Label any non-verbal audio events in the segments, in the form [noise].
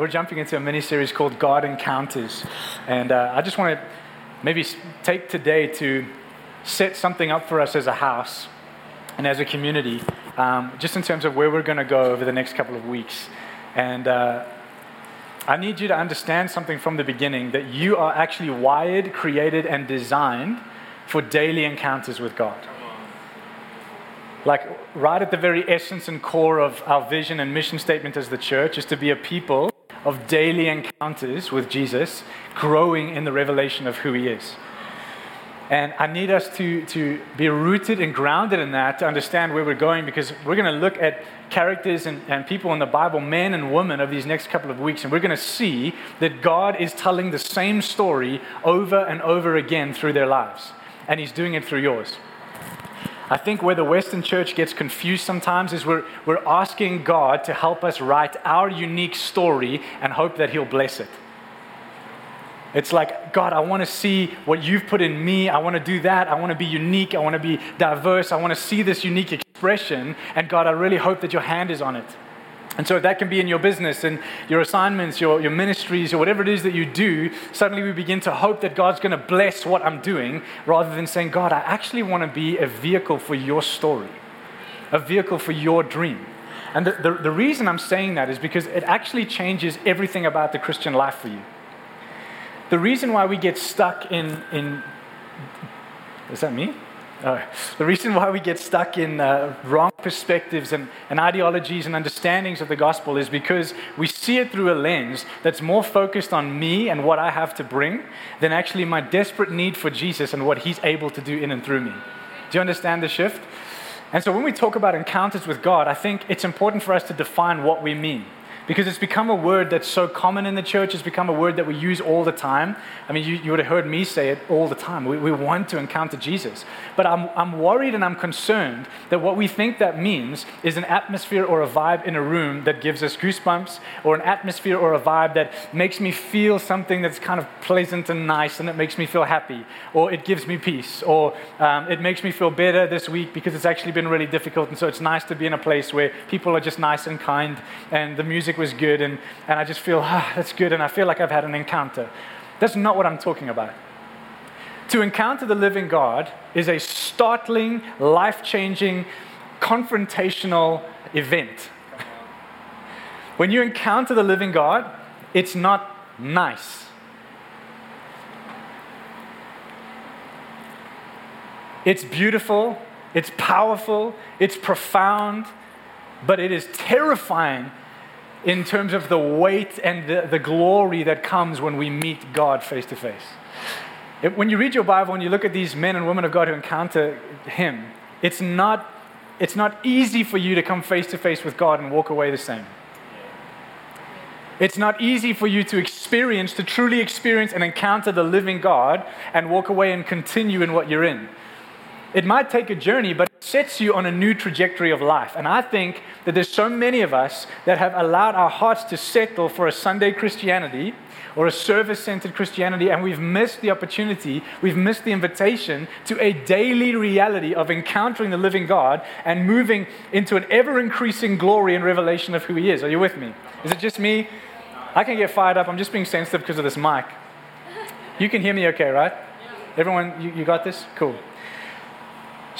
we're jumping into a mini series called God Encounters. And uh, I just want to maybe take today to set something up for us as a house and as a community, um, just in terms of where we're going to go over the next couple of weeks. And uh, I need you to understand something from the beginning that you are actually wired, created, and designed for daily encounters with God. Like, right at the very essence and core of our vision and mission statement as the church is to be a people of daily encounters with Jesus, growing in the revelation of who He is. And I need us to, to be rooted and grounded in that to understand where we're going because we're going to look at characters and, and people in the Bible, men and women, of these next couple of weeks. And we're going to see that God is telling the same story over and over again through their lives. And He's doing it through yours. I think where the Western church gets confused sometimes is we're, we're asking God to help us write our unique story and hope that He'll bless it. It's like, God, I want to see what you've put in me. I want to do that. I want to be unique. I want to be diverse. I want to see this unique expression. And God, I really hope that your hand is on it. And so if that can be in your business and your assignments, your, your ministries, or whatever it is that you do. Suddenly we begin to hope that God's going to bless what I'm doing rather than saying, God, I actually want to be a vehicle for your story, a vehicle for your dream. And the, the, the reason I'm saying that is because it actually changes everything about the Christian life for you. The reason why we get stuck in, in is that me? Oh. The reason why we get stuck in uh, wrong perspectives and, and ideologies and understandings of the gospel is because we see it through a lens that's more focused on me and what I have to bring than actually my desperate need for Jesus and what he's able to do in and through me. Do you understand the shift? And so when we talk about encounters with God, I think it's important for us to define what we mean because it's become a word that's so common in the church. It's become a word that we use all the time. I mean, you, you would have heard me say it all the time. We, we want to encounter Jesus. But I'm, I'm worried and I'm concerned that what we think that means is an atmosphere or a vibe in a room that gives us goosebumps, or an atmosphere or a vibe that makes me feel something that's kind of pleasant and nice and it makes me feel happy, or it gives me peace, or um, it makes me feel better this week because it's actually been really difficult. And so it's nice to be in a place where people are just nice and kind and the music was good, and, and I just feel, ah, that's good, and I feel like I've had an encounter. That's not what I'm talking about. To encounter the living God is a startling, life changing, confrontational event. When you encounter the living God, it's not nice. It's beautiful, it's powerful, it's profound, but it is terrifying in terms of the weight and the, the glory that comes when we meet God face to face. When you read your Bible and you look at these men and women of God who encounter Him, it's not, it's not easy for you to come face to face with God and walk away the same. It's not easy for you to experience, to truly experience and encounter the living God and walk away and continue in what you're in. It might take a journey, but it sets you on a new trajectory of life. And I think that there's so many of us that have allowed our hearts to settle for a Sunday Christianity or a service centered Christianity, and we've missed the opportunity, we've missed the invitation to a daily reality of encountering the living God and moving into an ever increasing glory and revelation of who He is. Are you with me? Is it just me? I can get fired up. I'm just being sensitive because of this mic. You can hear me okay, right? Everyone, you, you got this? Cool.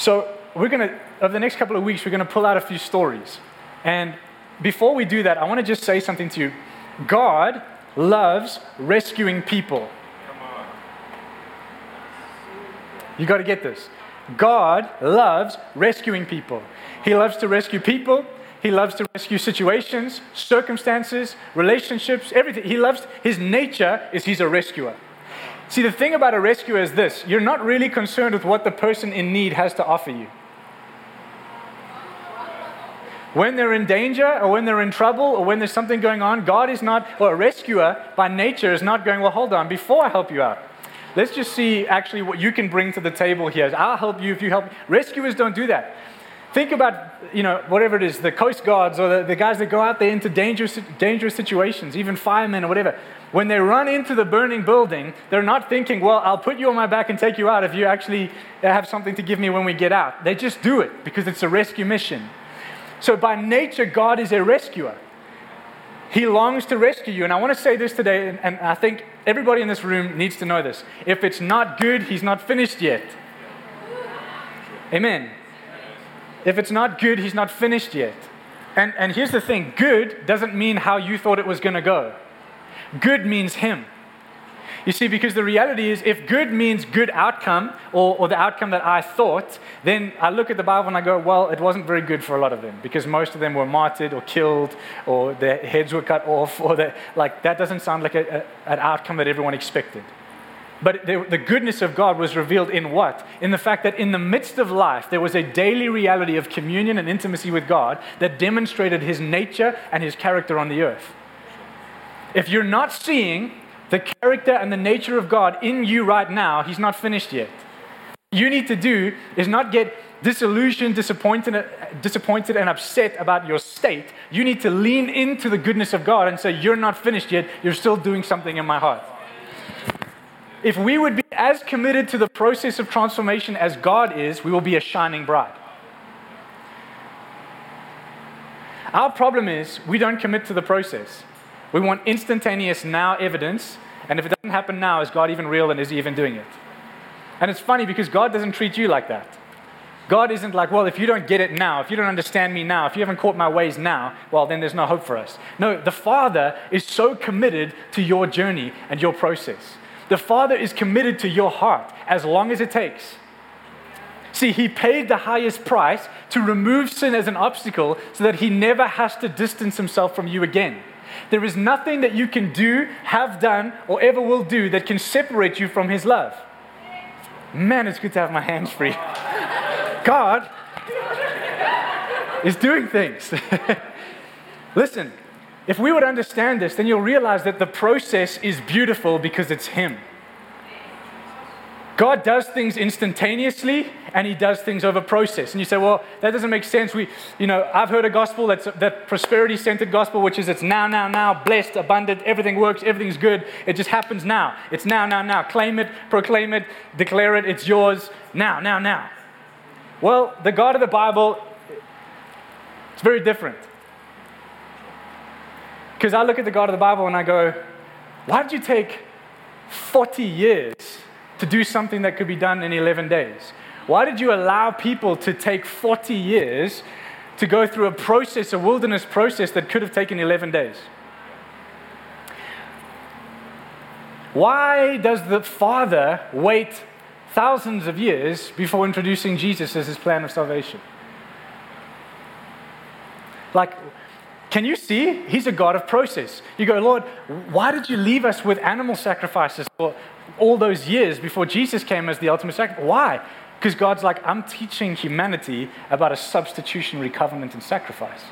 So, we're going to, over the next couple of weeks, we're going to pull out a few stories. And before we do that, I want to just say something to you. God loves rescuing people. You got to get this. God loves rescuing people. He loves to rescue people. He loves to rescue situations, circumstances, relationships, everything. He loves, his nature is he's a rescuer. See, the thing about a rescuer is this you're not really concerned with what the person in need has to offer you. When they're in danger or when they're in trouble or when there's something going on, God is not, or a rescuer by nature is not going, well, hold on, before I help you out. Let's just see actually what you can bring to the table here. I'll help you if you help. Rescuers don't do that. Think about, you know, whatever it is, the coast guards or the, the guys that go out there into dangerous, dangerous situations, even firemen or whatever. When they run into the burning building, they're not thinking, well, I'll put you on my back and take you out if you actually have something to give me when we get out. They just do it because it's a rescue mission. So by nature, God is a rescuer. He longs to rescue you. And I want to say this today, and, I think everybody in this room needs to know this. If it's not good, He's not finished yet. Amen. If it's not good, He's not finished yet. And, and here's the thing good doesn't mean how you thought it was going to go, good means Him. You see, because the reality is, if good means good outcome, or, or the outcome that I thought, then I look at the Bible and I go, well, it wasn't very good for a lot of them, because most of them were martyred or killed, or their heads were cut off, or that, like that doesn't sound like a, a, an outcome that everyone expected. But the, the goodness of God was revealed in what? In the fact that in the midst of life, there was a daily reality of communion and intimacy with God that demonstrated his nature and his character on the earth. If you're not seeing the character and the nature of God in you right now, He's not finished yet. You need to do is not get disillusioned, disappointed, disappointed, and upset about your state. You need to lean into the goodness of God and say, You're not finished yet. You're still doing something in my heart. If we would be as committed to the process of transformation as God is, we will be a shining bride. Our problem is we don't commit to the process. We want instantaneous now evidence. And if it doesn't happen now, is God even real and is He even doing it? And it's funny because God doesn't treat you like that. God isn't like, well, if you don't get it now, if you don't understand me now, if you haven't caught my ways now, well, then there's no hope for us. No, the Father is so committed to your journey and your process. The Father is committed to your heart as long as it takes. See, He paid the highest price to remove sin as an obstacle so that He never has to distance Himself from you again. There is nothing that you can do, have done, or ever will do that can separate you from His love. Man, it's good to have my hands free. [laughs] God is doing things. [laughs] Listen, if we would understand this, then you'll realize that the process is beautiful because it's Him. God does things instantaneously and he does things over process. And you say, well, that doesn't make sense. We, you know, I've heard a gospel that's that prosperity centered gospel, which is it's now, now, now, blessed, abundant, everything works, everything's good. It just happens now. It's now, now, now. Claim it, proclaim it, declare it, it's yours now, now, now. Well, the God of the Bible, it's very different. Because I look at the God of the Bible and I go, why did you take 40 years? To do something that could be done in 11 days? Why did you allow people to take 40 years to go through a process, a wilderness process that could have taken 11 days? Why does the Father wait thousands of years before introducing Jesus as his plan of salvation? Like, can you see? He's a God of process. You go, Lord, why did you leave us with animal sacrifices for all those years before Jesus came as the ultimate sacrifice? Why? Because God's like, I'm teaching humanity about a substitutionary covenant and sacrifice.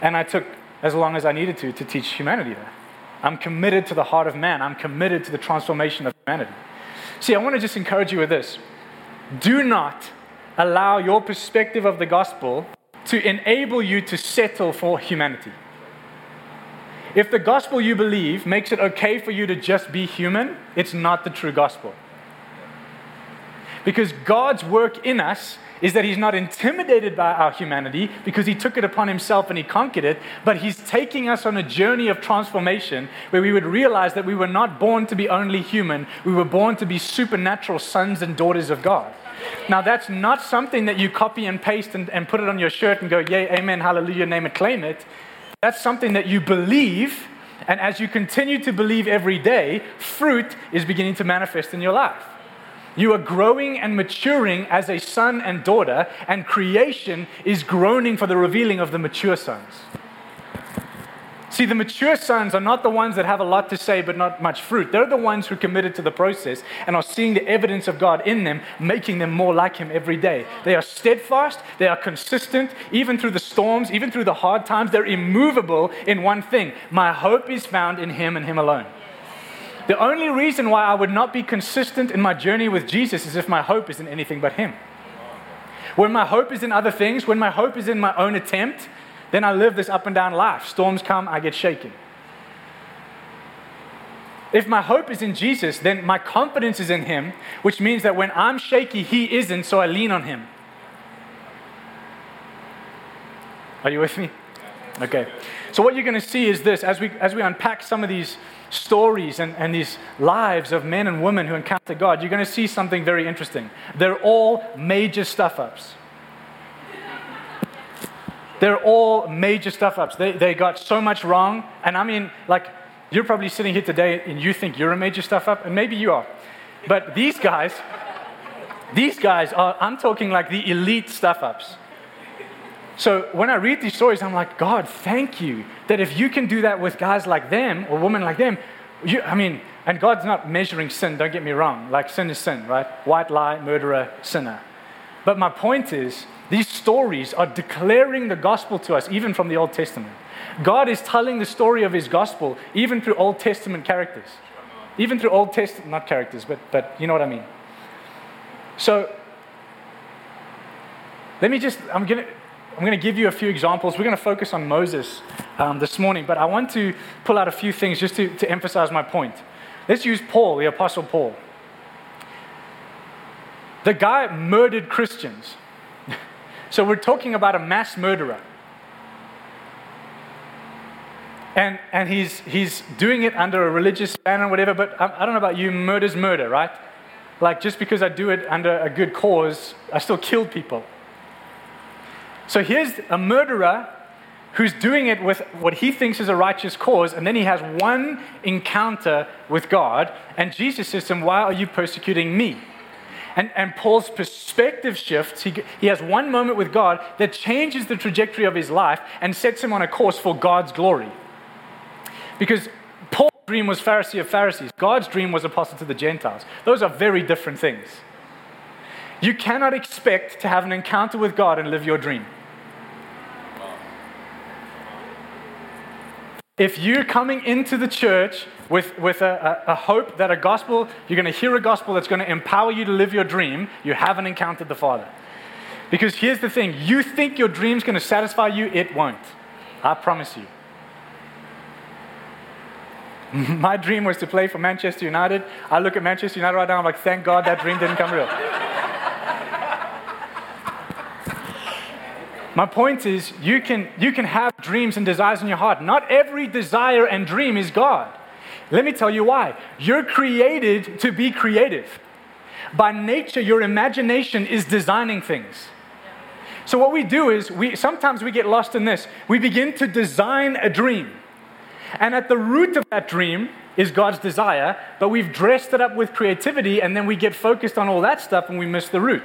And I took as long as I needed to to teach humanity that. I'm committed to the heart of man, I'm committed to the transformation of humanity. See, I want to just encourage you with this. Do not allow your perspective of the gospel to enable you to settle for humanity. If the gospel you believe makes it okay for you to just be human, it's not the true gospel. Because God's work in us is that He's not intimidated by our humanity because He took it upon Himself and He conquered it, but He's taking us on a journey of transformation where we would realize that we were not born to be only human, we were born to be supernatural sons and daughters of God. Now, that's not something that you copy and paste and, and put it on your shirt and go, Yay, amen, hallelujah, name it, claim it. That's something that you believe, and as you continue to believe every day, fruit is beginning to manifest in your life. You are growing and maturing as a son and daughter, and creation is groaning for the revealing of the mature sons. See, the mature sons are not the ones that have a lot to say but not much fruit. They're the ones who committed to the process and are seeing the evidence of God in them, making them more like Him every day. They are steadfast, they are consistent, even through the storms, even through the hard times. They're immovable in one thing my hope is found in Him and Him alone. The only reason why I would not be consistent in my journey with Jesus is if my hope is in anything but Him. When my hope is in other things, when my hope is in my own attempt, then I live this up and down life. Storms come, I get shaken. If my hope is in Jesus, then my confidence is in Him, which means that when I'm shaky, He isn't, so I lean on Him. Are you with me? Okay. So what you're going to see is this as we as we unpack some of these stories and, and these lives of men and women who encounter God, you're going to see something very interesting. They're all major stuff ups. They're all major stuff ups. They, they got so much wrong. And I mean, like, you're probably sitting here today and you think you're a major stuff up, and maybe you are. But these guys, these guys are, I'm talking like the elite stuff ups. So when I read these stories, I'm like, God, thank you that if you can do that with guys like them or women like them, you, I mean, and God's not measuring sin, don't get me wrong. Like sin is sin, right? White lie, murderer, sinner. But my point is, these stories are declaring the gospel to us, even from the Old Testament. God is telling the story of his gospel, even through Old Testament characters. Even through Old Testament, not characters, but, but you know what I mean. So, let me just, I'm going to I'm going to give you a few examples. We're going to focus on Moses um, this morning, but I want to pull out a few things just to, to emphasize my point. Let's use Paul, the Apostle Paul. The guy murdered Christians. So we're talking about a mass murderer. And, and he's, he's doing it under a religious ban or whatever, but I, I don't know about you, murder's murder, right? Like just because I do it under a good cause, I still kill people. So here's a murderer who's doing it with what he thinks is a righteous cause, and then he has one encounter with God, and Jesus says to him, Why are you persecuting me? And, and Paul's perspective shifts. He, he has one moment with God that changes the trajectory of his life and sets him on a course for God's glory. Because Paul's dream was Pharisee of Pharisees, God's dream was apostle to the Gentiles. Those are very different things. You cannot expect to have an encounter with God and live your dream. If you're coming into the church with, with a, a, a hope that a gospel, you're going to hear a gospel that's going to empower you to live your dream, you haven't encountered the Father. Because here's the thing you think your dream's going to satisfy you, it won't. I promise you. [laughs] My dream was to play for Manchester United. I look at Manchester United right now, I'm like, thank God that dream didn't come real. My point is, you can, you can have dreams and desires in your heart. Not every desire and dream is God. Let me tell you why. You're created to be creative. By nature, your imagination is designing things. So what we do is we sometimes we get lost in this. We begin to design a dream. And at the root of that dream is God's desire, but we've dressed it up with creativity and then we get focused on all that stuff and we miss the root.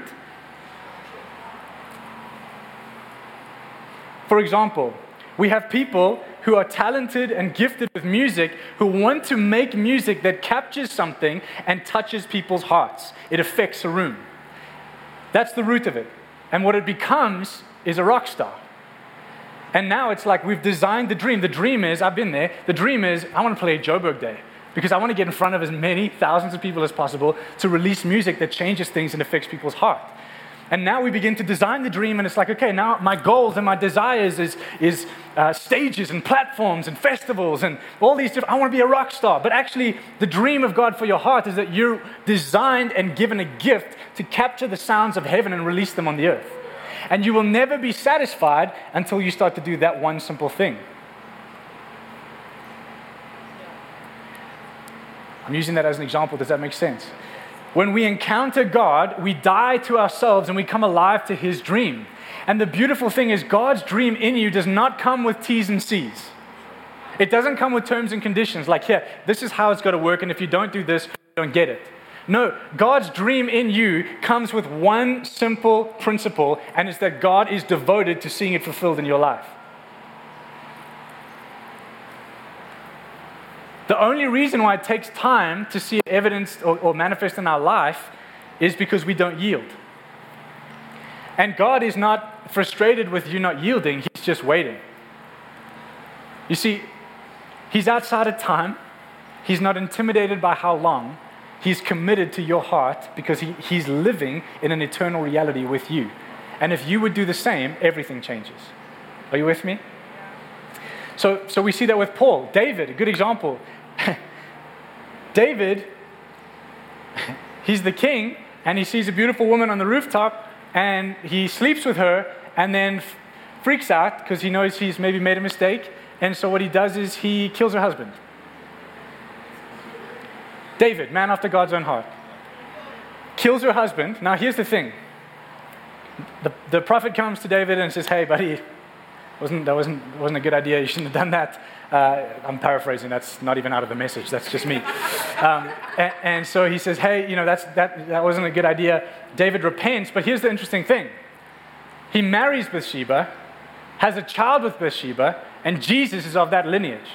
For example, we have people who are talented and gifted with music who want to make music that captures something and touches people's hearts. It affects a room. That's the root of it. And what it becomes is a rock star. And now it's like we've designed the dream. The dream is, I've been there, the dream is, I want to play Joburg Day because I want to get in front of as many thousands of people as possible to release music that changes things and affects people's heart. And now we begin to design the dream, and it's like, okay, now my goals and my desires is, is uh, stages and platforms and festivals and all these different. I want to be a rock star. But actually, the dream of God for your heart is that you're designed and given a gift to capture the sounds of heaven and release them on the earth. And you will never be satisfied until you start to do that one simple thing. I'm using that as an example. Does that make sense? When we encounter God, we die to ourselves and we come alive to His dream. And the beautiful thing is, God's dream in you does not come with T's and C's. It doesn't come with terms and conditions like, here, this is how it's got to work, and if you don't do this, you don't get it. No, God's dream in you comes with one simple principle, and it's that God is devoted to seeing it fulfilled in your life. The only reason why it takes time to see it evidenced or, or manifest in our life is because we don't yield. And God is not frustrated with you not yielding, He's just waiting. You see, He's outside of time, He's not intimidated by how long. He's committed to your heart because he, He's living in an eternal reality with you. And if you would do the same, everything changes. Are you with me? So, so we see that with Paul. David, a good example. David, he's the king, and he sees a beautiful woman on the rooftop, and he sleeps with her, and then freaks out because he knows he's maybe made a mistake. And so what he does is he kills her husband. David, man after God's own heart, kills her husband. Now, here's the thing the, the prophet comes to David and says, Hey, buddy, wasn't, that wasn't, wasn't a good idea. You shouldn't have done that. Uh, I'm paraphrasing. That's not even out of the message. That's just me. Um, and, and, so he says, Hey, you know, that's, that, that wasn't a good idea. David repents. But here's the interesting thing he marries Bathsheba, has a child with Bathsheba, and Jesus is of that lineage.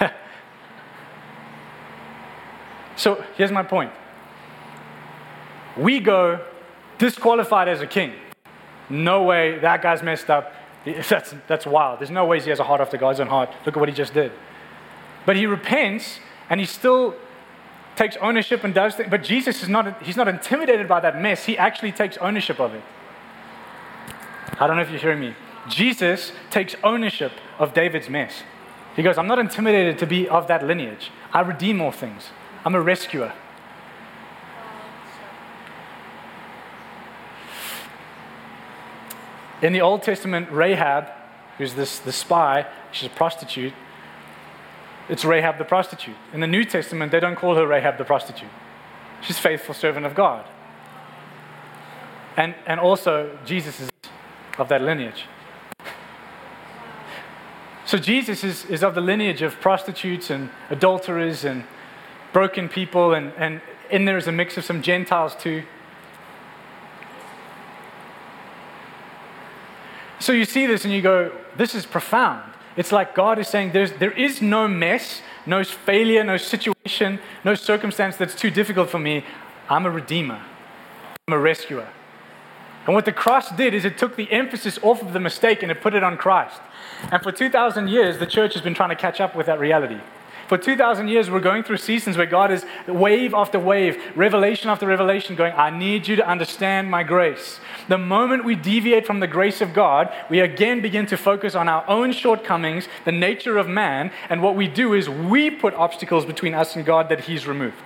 [laughs] so here's my point. We go disqualified as a king. No way, that guy's messed up. [laughs] That's, that's wild. There's no ways he has a heart after God's own heart. Look at what he just did. But he repents and he still takes ownership and does things. But Jesus is not, he's not intimidated by that mess. He actually takes ownership of it. I don't know if you're hearing me. Jesus takes ownership of David's mess. He goes, I'm not intimidated to be of that lineage. I redeem all things. I'm a rescuer. In the Old Testament, Rahab, who's this the spy, she's a prostitute. It's Rahab the prostitute. In the New Testament, they don't call her Rahab the prostitute. She's faithful servant of God. And, and also, Jesus is of that lineage. So Jesus is, is of the lineage of prostitutes and adulterers and broken people, and, and in there is a mix of some Gentiles too. So you see this and you go, this is profound. It's like God is saying there's, there is no mess, no failure, no situation, no circumstance that's too difficult for me. I'm a redeemer, I'm a rescuer. And what the cross did is it took the emphasis off of the mistake and it put it on Christ. And for 2,000 years, the church has been trying to catch up with that reality. For 2,000 years, we're going through seasons where God is wave after wave, revelation after revelation, going, I need you to understand my grace. The moment we deviate from the grace of God, we again begin to focus on our own shortcomings, the nature of man, and what we do is we put obstacles between us and God that He's removed.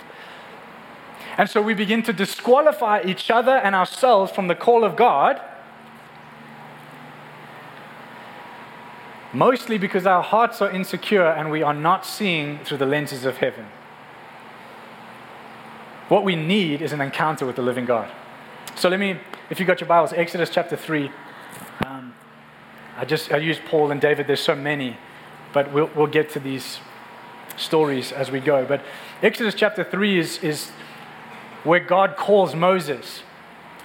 And so we begin to disqualify each other and ourselves from the call of God mostly because our hearts are insecure and we are not seeing through the lenses of heaven. What we need is an encounter with the living God. So let me, if you got your Bibles, Exodus chapter 3. Um, I just I use Paul and David, there's so many, but we'll, we'll get to these stories as we go. But Exodus chapter 3 is, is where God calls Moses.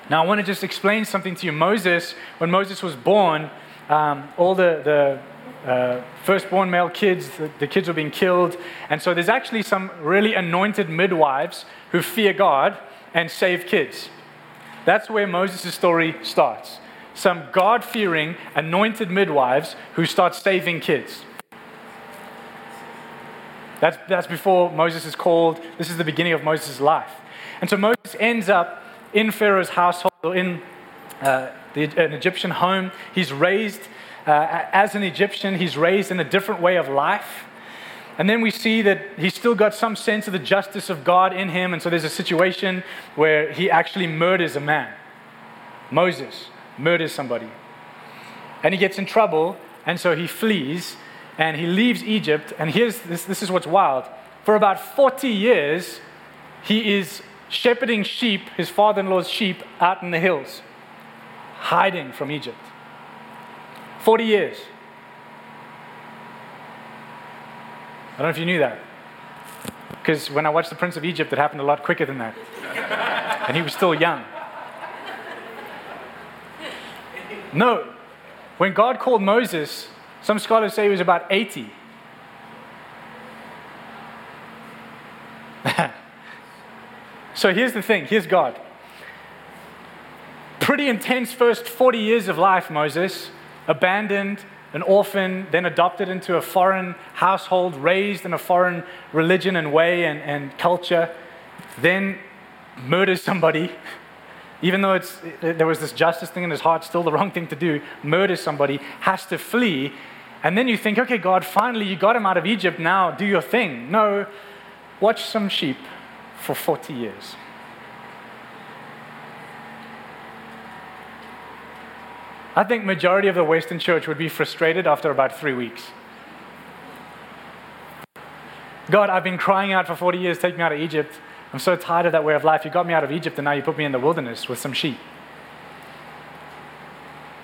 Now, I want to just explain something to you. Moses, when Moses was born, um, all the, the uh, firstborn male kids, the, the, kids were being killed. And so there's actually some really anointed midwives who fear God and save kids. That's where Moses' story starts. Some God fearing, anointed midwives who start saving kids. That's, that's before Moses is called. This is the beginning of Moses' life. And so Moses ends up in Pharaoh's household, or in uh, the, an Egyptian home. He's raised uh, as an Egyptian, he's raised in a different way of life. And then we see that he's still got some sense of the justice of God in him. And so there's a situation where he actually murders a man. Moses murders somebody. And he gets in trouble. And so he flees and he leaves Egypt. And here's this, this is what's wild. For about 40 years, he is shepherding sheep, his father in law's sheep, out in the hills, hiding from Egypt. 40 years. I don't know if you knew that. Because when I watched The Prince of Egypt, it happened a lot quicker than that. [laughs] and he was still young. No, when God called Moses, some scholars say he was about 80. [laughs] so here's the thing here's God. Pretty intense first 40 years of life, Moses abandoned, an orphan, then adopted into a foreign household, raised in a foreign religion and way and, and culture, then murders somebody, [laughs] even though it's, there was this justice thing in his heart, still the wrong thing to do, murders somebody, has to flee. And then you think, okay, God, finally you got him out of Egypt, now do your thing. No, watch some sheep for 40 years. I think majority of the Western church would be frustrated after about three weeks. God, I've been crying out for 40 years, take me out of Egypt. I'm so tired of that way of life. You got me out of Egypt and now you put me in the wilderness with some sheep.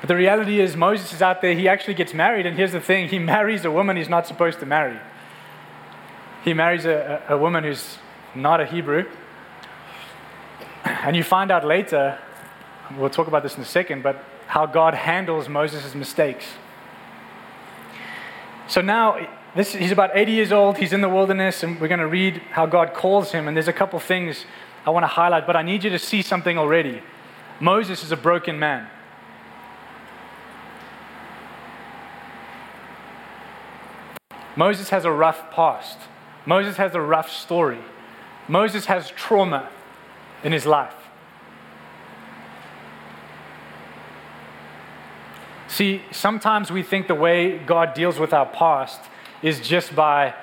But the reality is, Moses is out there, he actually gets married, and here's the thing he marries a woman he's not supposed to marry. He marries a, a, a woman who's not a Hebrew. And you find out later, we'll talk about this in a second, but how God handles Moses' mistakes. So now, this, he's about 80 years old, he's in the wilderness, and we're going to read how God calls him. And there's a couple things I want to highlight, but I need you to see something already. Moses is a broken man. Moses has a rough past. Moses has a rough story. Moses has trauma in his life. See, sometimes we think the way God deals with our past is just by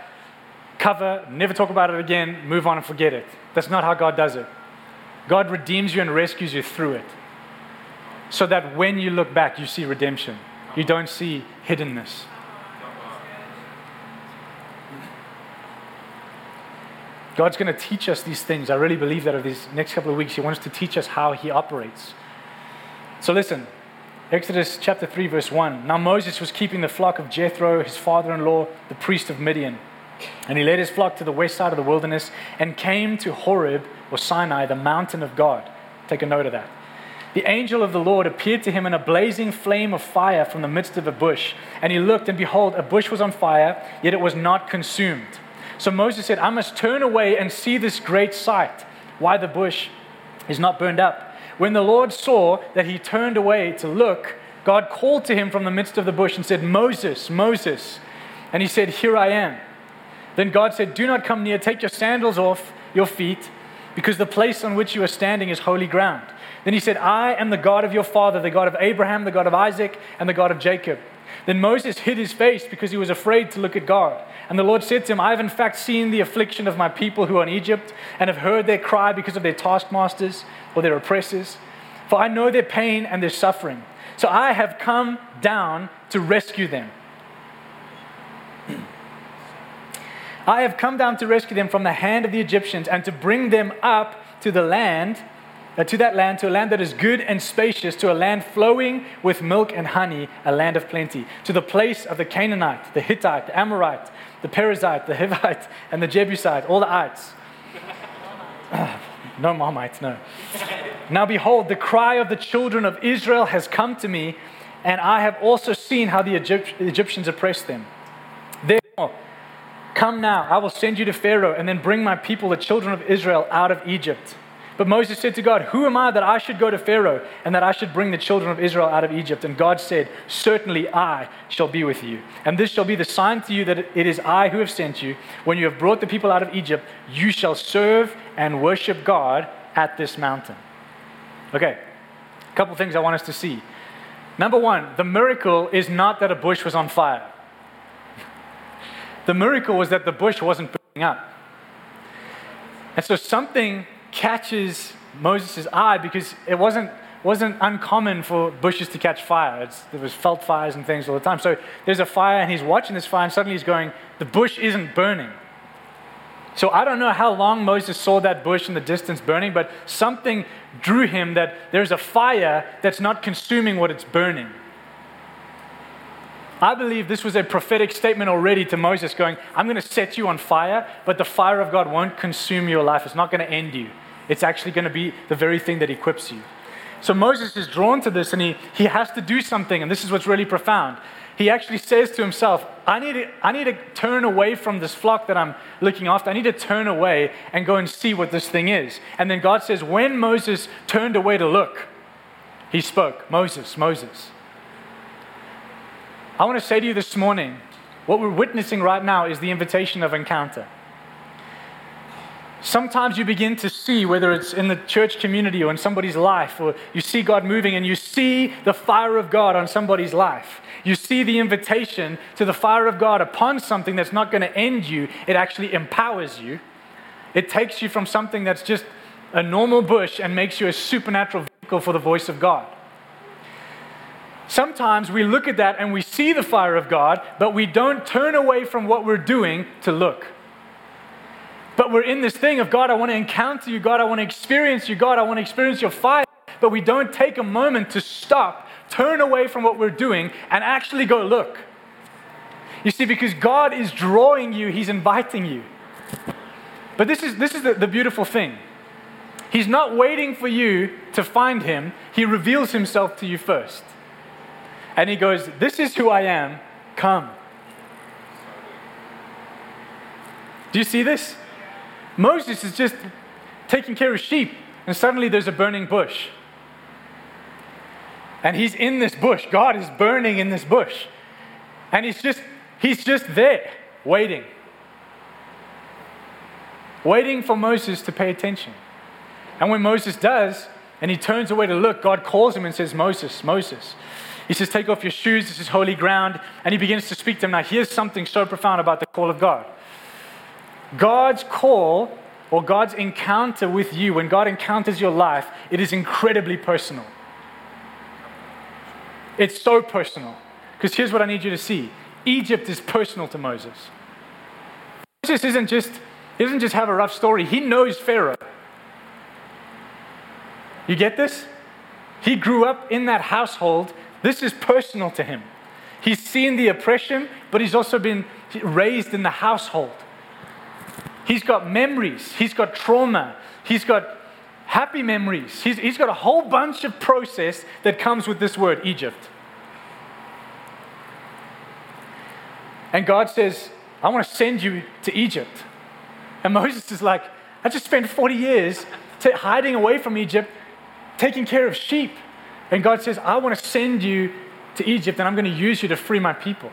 cover, never talk about it again, move on and forget it. That's not how God does it. God redeems you and rescues you through it. So that when you look back, you see redemption. You don't see hiddenness. God's going to teach us these things. I really believe that over these next couple of weeks, He wants to teach us how He operates. So listen, Exodus chapter 3, verse 1. Now Moses was keeping the flock of Jethro, his father in law, the priest of Midian. And he led his flock to the west side of the wilderness and came to Horeb, or Sinai, the mountain of God. Take a note of that. The angel of the Lord appeared to him in a blazing flame of fire from the midst of a bush. And he looked, and behold, a bush was on fire, yet it was not consumed. So Moses said, I must turn away and see this great sight, why the bush is not burned up. When the Lord saw that he turned away to look, God called to him from the midst of the bush and said, Moses, Moses. And he said, Here I am. Then God said, Do not come near, take your sandals off your feet, because the place on which you are standing is holy ground. Then he said, I am the God of your father, the God of Abraham, the God of Isaac, and the God of Jacob. Then Moses hid his face because he was afraid to look at God. And the Lord said to him, I have in fact seen the affliction of my people who are in Egypt, and have heard their cry because of their taskmasters or their oppressors. For I know their pain and their suffering. So I have come down to rescue them. [clears throat] I have come down to rescue them from the hand of the Egyptians and to bring them up to the land to that land, to a land that is good and spacious, to a land flowing with milk and honey, a land of plenty, to the place of the Canaanite, the Hittite, the Amorite, the Perizzite, the Hivite, and the Jebusite, all the ites. [sighs] no Marmites, no. now behold, the cry of the children of Israel has come to me, and I have also seen how the Egypt- Egyptians oppressed them. Therefore, come now, I will send you to Pharaoh, and then bring my people, the children of Israel, out of Egypt. But Moses said to God, Who am I that I should go to Pharaoh and that I should bring the children of Israel out of Egypt? And God said, Certainly I shall be with you. And this shall be the sign to you that it is I who have sent you. When you have brought the people out of Egypt, you shall serve and worship God at this mountain. Okay, a couple things I want us to see. Number one, the miracle is not that a bush was on fire, [laughs] the miracle was that the bush wasn't burning up. And so something catches Moses' eye because it wasn't, wasn't uncommon for bushes to catch fire. It's, there was veld fires and things all the time. So there's a fire and he's watching this fire and suddenly he's going, the bush isn't burning. So I don't know how long Moses saw that bush in the distance burning, but something drew him that there's a fire that's not consuming what it's burning. I believe this was a prophetic statement already to Moses going, I'm going to set you on fire, but the fire of God won't consume your life. It's not going to end you. It's actually going to be the very thing that equips you. So Moses is drawn to this and he, he has to do something, and this is what's really profound. He actually says to himself, I need, to, I need to turn away from this flock that I'm looking after. I need to turn away and go and see what this thing is. And then God says, When Moses turned away to look, he spoke, Moses, Moses. I want to say to you this morning, what we're witnessing right now is the invitation of encounter. Sometimes you begin to see, whether it's in the church community or in somebody's life, or you see God moving and you see the fire of God on somebody's life. You see the invitation to the fire of God upon something that's not going to end you, it actually empowers you. It takes you from something that's just a normal bush and makes you a supernatural vehicle for the voice of God. Sometimes we look at that and we see the fire of God, but we don't turn away from what we're doing to look. But we're in this thing of God, I want to encounter you. God, I want to experience you. God, I want to experience your fire. But we don't take a moment to stop, turn away from what we're doing, and actually go look. You see, because God is drawing you, He's inviting you. But this is, this is the, the beautiful thing. He's not waiting for you to find Him, He reveals Himself to you first. And He goes, This is who I am, come. Do you see this? Moses is just taking care of sheep, and suddenly there's a burning bush. And he's in this bush. God is burning in this bush. And he's just he's just there, waiting. Waiting for Moses to pay attention. And when Moses does, and he turns away to look, God calls him and says, Moses, Moses. He says, Take off your shoes, this is holy ground. And he begins to speak to him. Now, here's something so profound about the call of God. God's call or God's encounter with you, when God encounters your life, it is incredibly personal. It's so personal. Because here's what I need you to see Egypt is personal to Moses. Moses isn't just, he doesn't just have a rough story, he knows Pharaoh. You get this? He grew up in that household. This is personal to him. He's seen the oppression, but he's also been raised in the household. He's got memories, he's got trauma, he's got happy memories. He's, he's got a whole bunch of process that comes with this word, Egypt. And God says, I want to send you to Egypt. And Moses is like, I just spent 40 years t- hiding away from Egypt, taking care of sheep. And God says, I want to send you to Egypt and I'm going to use you to free my people.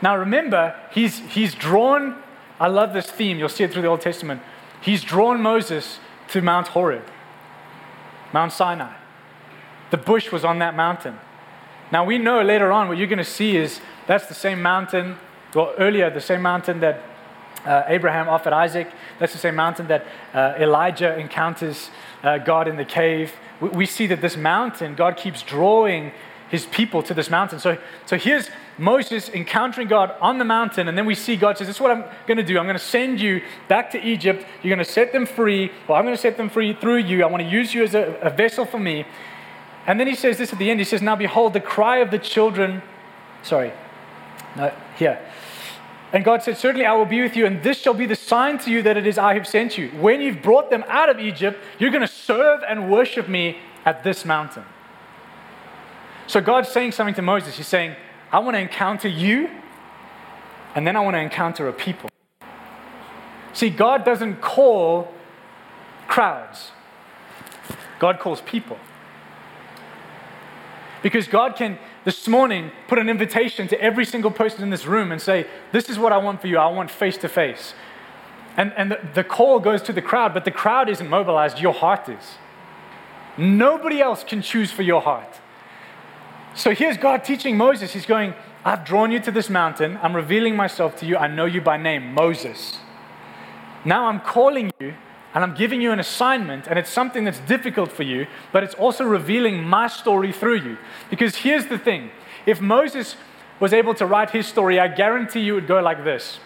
Now remember, he's, he's drawn I love this theme. You'll see it through the Old Testament. He's drawn Moses to Mount Horeb, Mount Sinai. The bush was on that mountain. Now we know later on what you're going to see is that's the same mountain, well, earlier, the same mountain that uh, Abraham offered Isaac. That's the same mountain that uh, Elijah encounters uh, God in the cave. We, we see that this mountain, God keeps drawing his people to this mountain. So, so here's Moses encountering God on the mountain, and then we see God says, This is what I'm going to do. I'm going to send you back to Egypt. You're going to set them free. Well, I'm going to set them free through you. I want to use you as a, a vessel for me. And then he says this at the end. He says, Now behold, the cry of the children. Sorry. No, here. And God said, Certainly I will be with you, and this shall be the sign to you that it is I have sent you. When you've brought them out of Egypt, you're going to serve and worship me at this mountain. So God's saying something to Moses. He's saying, I want to encounter you, and then I want to encounter a people. See, God doesn't call crowds, God calls people. Because God can, this morning, put an invitation to every single person in this room and say, This is what I want for you. I want face to face. And, and the, the call goes to the crowd, but the crowd isn't mobilized, your heart is. Nobody else can choose for your heart. So here's God teaching Moses. He's going, I've drawn you to this mountain. I'm revealing myself to you. I know you by name, Moses. Now I'm calling you and I'm giving you an assignment, and it's something that's difficult for you, but it's also revealing my story through you. Because here's the thing if Moses was able to write his story, I guarantee you it would go like this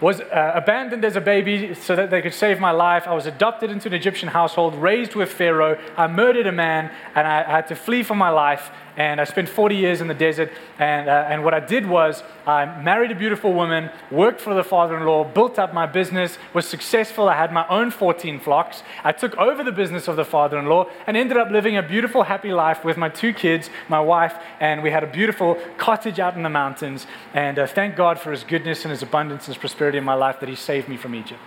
was uh, abandoned as a baby so that they could save my life. I was adopted into an Egyptian household, raised with Pharaoh. I murdered a man, and I, I had to flee for my life. And I spent 40 years in the desert. And, uh, and what I did was I married a beautiful woman, worked for the father in law, built up my business, was successful. I had my own 14 flocks. I took over the business of the father in law and ended up living a beautiful, happy life with my two kids, my wife, and we had a beautiful cottage out in the mountains. And uh, thank God for his goodness and his abundance and his prosperity in my life that he saved me from Egypt.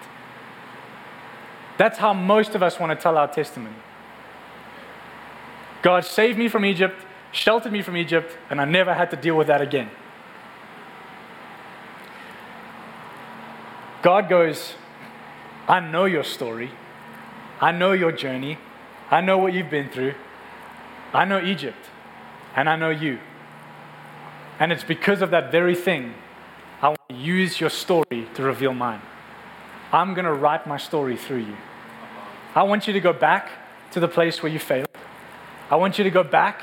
That's how most of us want to tell our testimony. God saved me from Egypt sheltered me from Egypt, and I never had to deal with that again. God goes, I know your story. I know your journey. I know what you've been through. I know Egypt, and I know you. And it's because of that very thing I want to use your story to reveal mine. I'm going to write my story through you. I want you to go back to the place where you failed. I want you to go back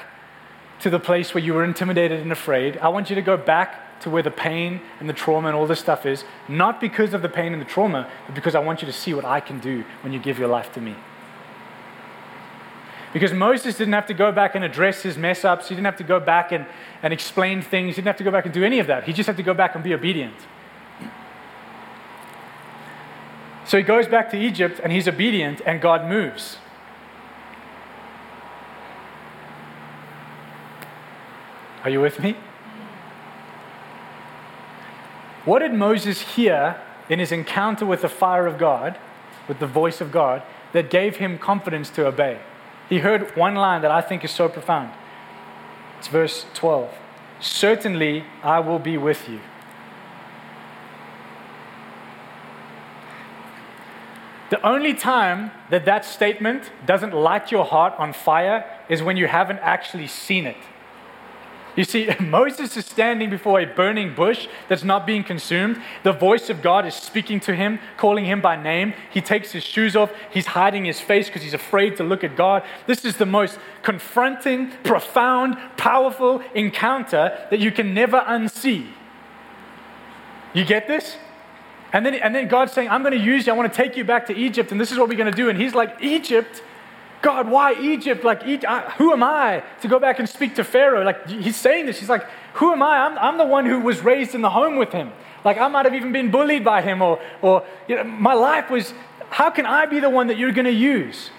to the place where you were intimidated and afraid. I want you to go back to where the pain and the trauma and all this stuff is, not because of the pain and the trauma, but because I want you to see what I can do when you give your life to me. Because Moses didn't have to go back and address his mess ups. He didn't have to go back and, and explain things. He didn't have to go back and do any of that. He just had to go back and be obedient. So he goes back to Egypt and he's obedient, and God moves. Are you with me? What did Moses hear in his encounter with the fire of God, with the voice of God, that gave him confidence to obey? He heard one line that I think is so profound. It's verse 12 Certainly I will be with you. The only time that that statement doesn't light your heart on fire is when you haven't actually seen it. You see, [laughs] Moses is standing before a burning bush that's not being consumed. The voice of God is speaking to him, calling him by name. He takes his shoes off. He's hiding his face because he's afraid to look at God. This is the most confronting, profound, powerful encounter that you can never unsee. You get this? And then, and then God's saying, I'm going to use you. I want to take you back to Egypt, and this is what we're going to do. And he's like, Egypt? God, why Egypt? Like, who am I to go back and speak to Pharaoh? Like, he's saying this. He's like, who am I? I'm, I'm the one who was raised in the home with him. Like, I might have even been bullied by him, or, or you know, my life was, how can I be the one that you're going to use?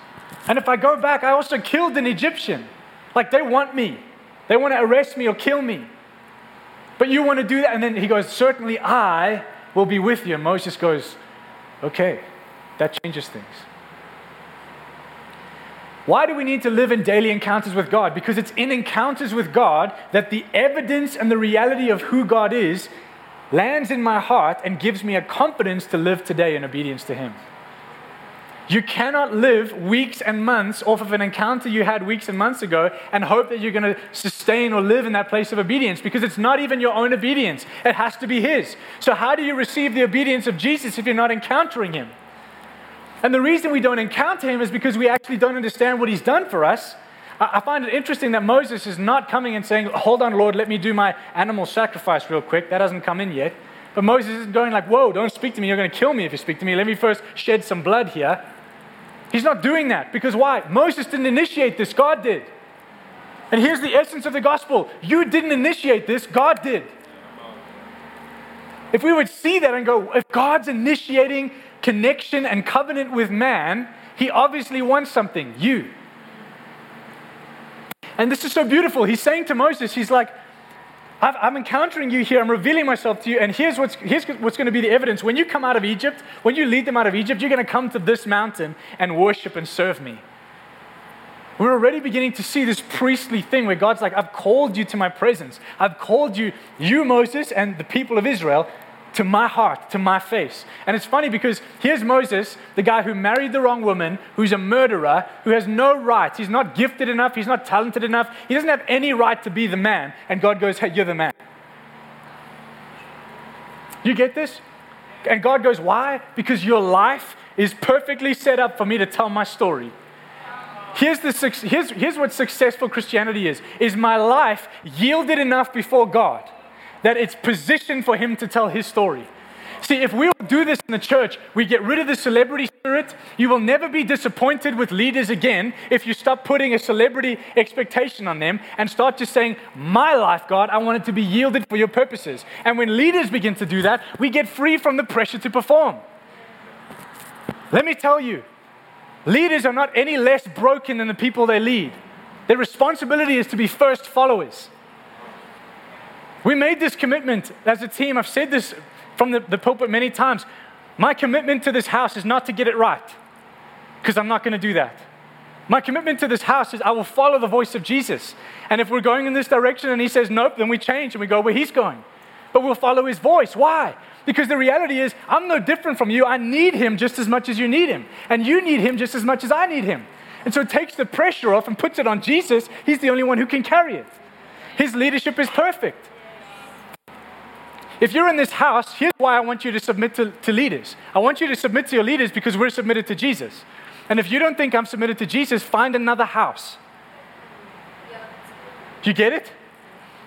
And if I go back, I also killed an Egyptian. Like, they want me, they want to arrest me or kill me. But you want to do that? And then he goes, Certainly I will be with you. And Moses goes, Okay, that changes things. Why do we need to live in daily encounters with God? Because it's in encounters with God that the evidence and the reality of who God is lands in my heart and gives me a confidence to live today in obedience to Him. You cannot live weeks and months off of an encounter you had weeks and months ago and hope that you're going to sustain or live in that place of obedience because it's not even your own obedience. It has to be His. So, how do you receive the obedience of Jesus if you're not encountering Him? And the reason we don't encounter him is because we actually don't understand what he's done for us. I find it interesting that Moses is not coming and saying, Hold on, Lord, let me do my animal sacrifice real quick. That hasn't come in yet. But Moses is going like, Whoa, don't speak to me. You're going to kill me if you speak to me. Let me first shed some blood here. He's not doing that because why? Moses didn't initiate this, God did. And here's the essence of the gospel you didn't initiate this, God did. If we would see that and go, if God's initiating connection and covenant with man, he obviously wants something you. And this is so beautiful. He's saying to Moses, He's like, I'm encountering you here. I'm revealing myself to you. And here's what's, here's what's going to be the evidence. When you come out of Egypt, when you lead them out of Egypt, you're going to come to this mountain and worship and serve me. We're already beginning to see this priestly thing where God's like, I've called you to my presence. I've called you, you, Moses, and the people of Israel, to my heart, to my face. And it's funny because here's Moses, the guy who married the wrong woman, who's a murderer, who has no rights. He's not gifted enough, he's not talented enough, he doesn't have any right to be the man. And God goes, Hey, you're the man. You get this? And God goes, Why? Because your life is perfectly set up for me to tell my story. Here's, the, here's, here's what successful Christianity is is my life yielded enough before God that it's positioned for him to tell his story. See, if we do this in the church, we get rid of the celebrity spirit. You will never be disappointed with leaders again if you stop putting a celebrity expectation on them and start just saying, My life, God, I want it to be yielded for your purposes. And when leaders begin to do that, we get free from the pressure to perform. Let me tell you, leaders are not any less broken than the people they lead. Their responsibility is to be first followers. We made this commitment as a team. I've said this from the, the pulpit many times. My commitment to this house is not to get it right, because I'm not going to do that. My commitment to this house is I will follow the voice of Jesus. And if we're going in this direction and he says nope, then we change and we go where he's going. But we'll follow his voice. Why? Because the reality is, I'm no different from you. I need him just as much as you need him. And you need him just as much as I need him. And so it takes the pressure off and puts it on Jesus. He's the only one who can carry it. His leadership is perfect. If you're in this house, here's why I want you to submit to, to leaders. I want you to submit to your leaders because we're submitted to Jesus. And if you don't think I'm submitted to Jesus, find another house. Do you get it?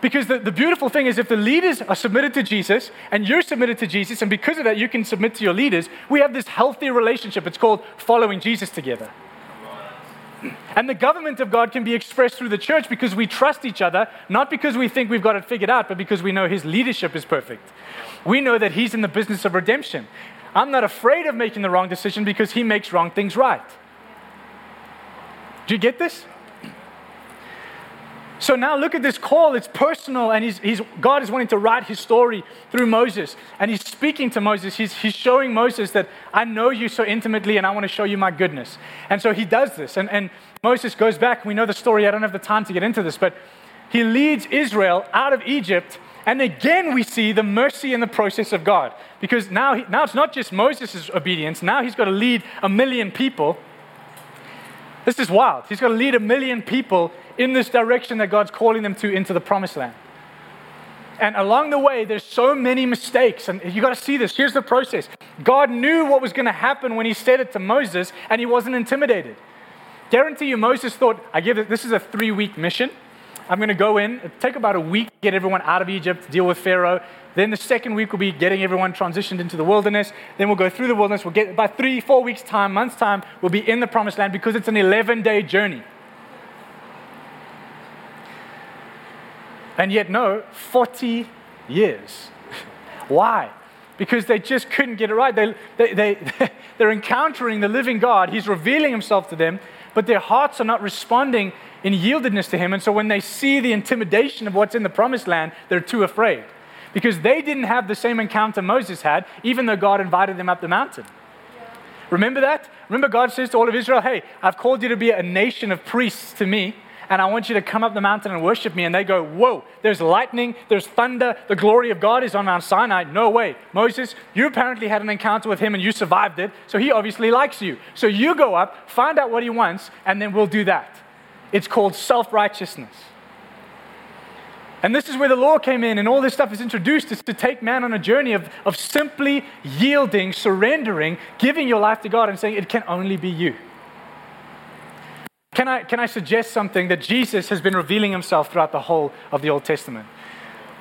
Because the, the beautiful thing is, if the leaders are submitted to Jesus and you're submitted to Jesus, and because of that, you can submit to your leaders, we have this healthy relationship. It's called following Jesus together. And the government of God can be expressed through the church because we trust each other, not because we think we've got it figured out, but because we know His leadership is perfect. We know that He's in the business of redemption. I'm not afraid of making the wrong decision because He makes wrong things right. Do you get this? So now look at this call. It's personal, and he's, he's, God is wanting to write his story through Moses. And he's speaking to Moses. He's, he's showing Moses that I know you so intimately, and I want to show you my goodness. And so he does this. And, and Moses goes back. We know the story. I don't have the time to get into this, but he leads Israel out of Egypt. And again, we see the mercy and the process of God. Because now, he, now it's not just Moses' obedience, now he's got to lead a million people. This is wild. He's got to lead a million people in this direction that God's calling them to into the promised land. And along the way, there's so many mistakes. And you got to see this. Here's the process God knew what was going to happen when he said it to Moses, and he wasn't intimidated. Guarantee you, Moses thought, I give it, this is a three week mission. I'm going to go in, take about a week, get everyone out of Egypt, deal with Pharaoh. Then the second week will be getting everyone transitioned into the wilderness. Then we'll go through the wilderness. We'll get by three, four weeks' time, months' time, we'll be in the promised land because it's an 11 day journey. And yet, no, 40 years. [laughs] Why? Because they just couldn't get it right. They, they, they, [laughs] they're encountering the living God. He's revealing himself to them, but their hearts are not responding in yieldedness to him. And so when they see the intimidation of what's in the promised land, they're too afraid. Because they didn't have the same encounter Moses had, even though God invited them up the mountain. Remember that? Remember, God says to all of Israel, Hey, I've called you to be a nation of priests to me and I want you to come up the mountain and worship me. And they go, Whoa, there's lightning, there's thunder, the glory of God is on Mount Sinai. No way. Moses, you apparently had an encounter with him and you survived it, so he obviously likes you. So you go up, find out what he wants, and then we'll do that. It's called self righteousness. And this is where the law came in, and all this stuff is introduced is to take man on a journey of, of simply yielding, surrendering, giving your life to God, and saying, It can only be you. Can I, can I suggest something that Jesus has been revealing himself throughout the whole of the Old Testament?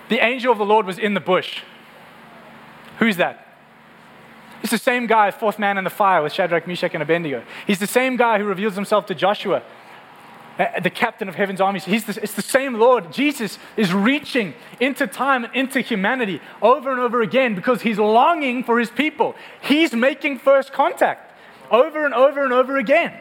The angel of the Lord was in the bush. Who's that? It's the same guy, fourth man in the fire with Shadrach, Meshach, and Abednego. He's the same guy who reveals himself to Joshua, uh, the captain of heaven's armies. He's the, it's the same Lord. Jesus is reaching into time and into humanity over and over again because he's longing for his people. He's making first contact over and over and over again.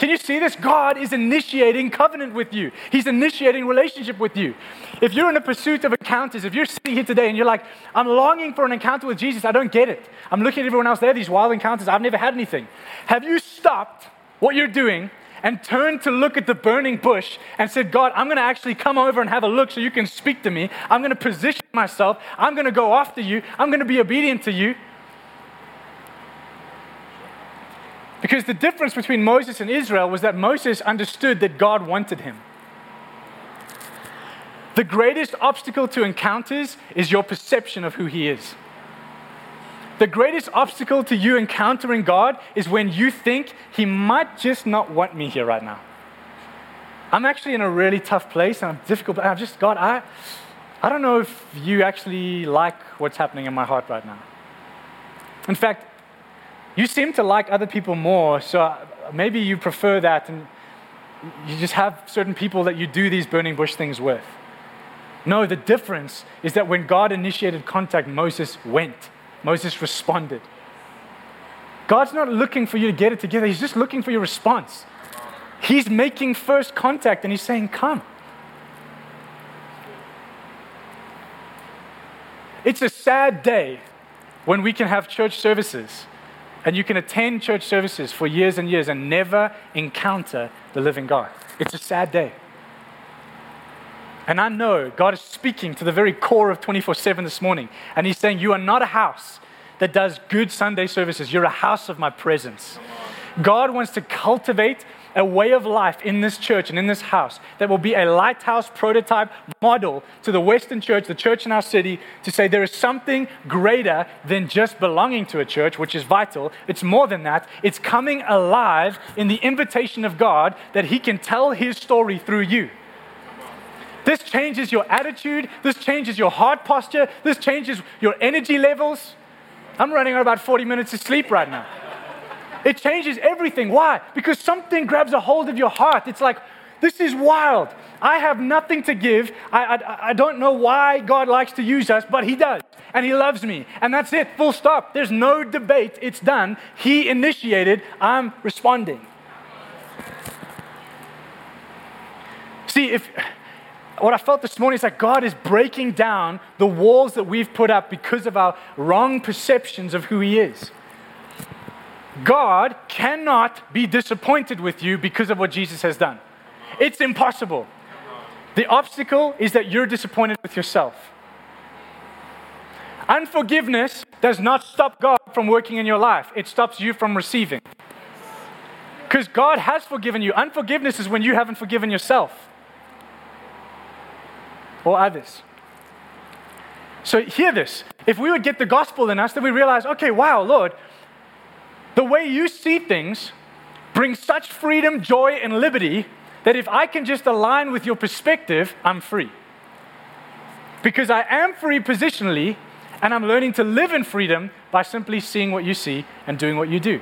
Can you see this? God is initiating covenant with you. He's initiating relationship with you. If you're in a pursuit of encounters, if you're sitting here today and you're like, I'm longing for an encounter with Jesus, I don't get it. I'm looking at everyone else there, these wild encounters, I've never had anything. Have you stopped what you're doing and turned to look at the burning bush and said, God, I'm going to actually come over and have a look so you can speak to me. I'm going to position myself. I'm going to go after you. I'm going to be obedient to you. Because the difference between Moses and Israel was that Moses understood that God wanted him. The greatest obstacle to encounters is your perception of who He is. The greatest obstacle to you encountering God is when you think He might just not want me here right now. I'm actually in a really tough place and I'm difficult, but I'm just, God, I, I don't know if you actually like what's happening in my heart right now. In fact, you seem to like other people more, so maybe you prefer that and you just have certain people that you do these burning bush things with. No, the difference is that when God initiated contact, Moses went, Moses responded. God's not looking for you to get it together, He's just looking for your response. He's making first contact and He's saying, Come. It's a sad day when we can have church services and you can attend church services for years and years and never encounter the living God. It's a sad day. And I know God is speaking to the very core of 24 7 this morning. And He's saying, You are not a house that does good Sunday services, you're a house of my presence. God wants to cultivate a way of life in this church and in this house that will be a lighthouse prototype model to the Western church, the church in our city, to say there is something greater than just belonging to a church, which is vital. It's more than that. It's coming alive in the invitation of God that He can tell His story through you. This changes your attitude. This changes your heart posture. This changes your energy levels. I'm running on about 40 minutes of sleep right now. It changes everything. Why? Because something grabs a hold of your heart. It's like, this is wild. I have nothing to give. I, I, I, don't know why God likes to use us, but He does. And He loves me. And that's it, full stop. There's no debate. It's done. He initiated. I'm responding. See, if what I felt this morning is that God is breaking down the walls that we've put up because of our wrong perceptions of who He is. God cannot be disappointed with you because of what Jesus has done. It's impossible. The obstacle is that you're disappointed with yourself. Unforgiveness does not stop God from working in your life, it stops you from receiving. Because God has forgiven you. Unforgiveness is when you haven't forgiven yourself or others. So, hear this. If we would get the gospel in us, then we realize, okay, wow, Lord, the way you see things brings such freedom, joy, and liberty that if I can just align with your perspective, I'm free. Because I am free positionally, and I'm learning to live in freedom by simply seeing what you see and doing what you do.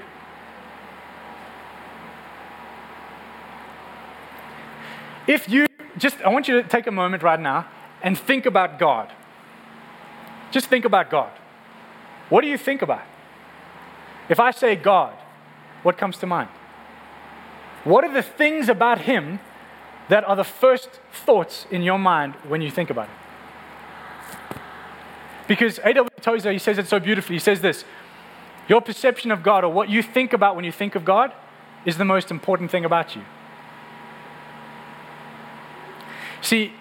If you just, I want you to take a moment right now and think about God. Just think about God. What do you think about? If I say God, what comes to mind? What are the things about Him that are the first thoughts in your mind when you think about it? Because A.W. Tozer, he says it so beautifully. He says this Your perception of God, or what you think about when you think of God, is the most important thing about you. See,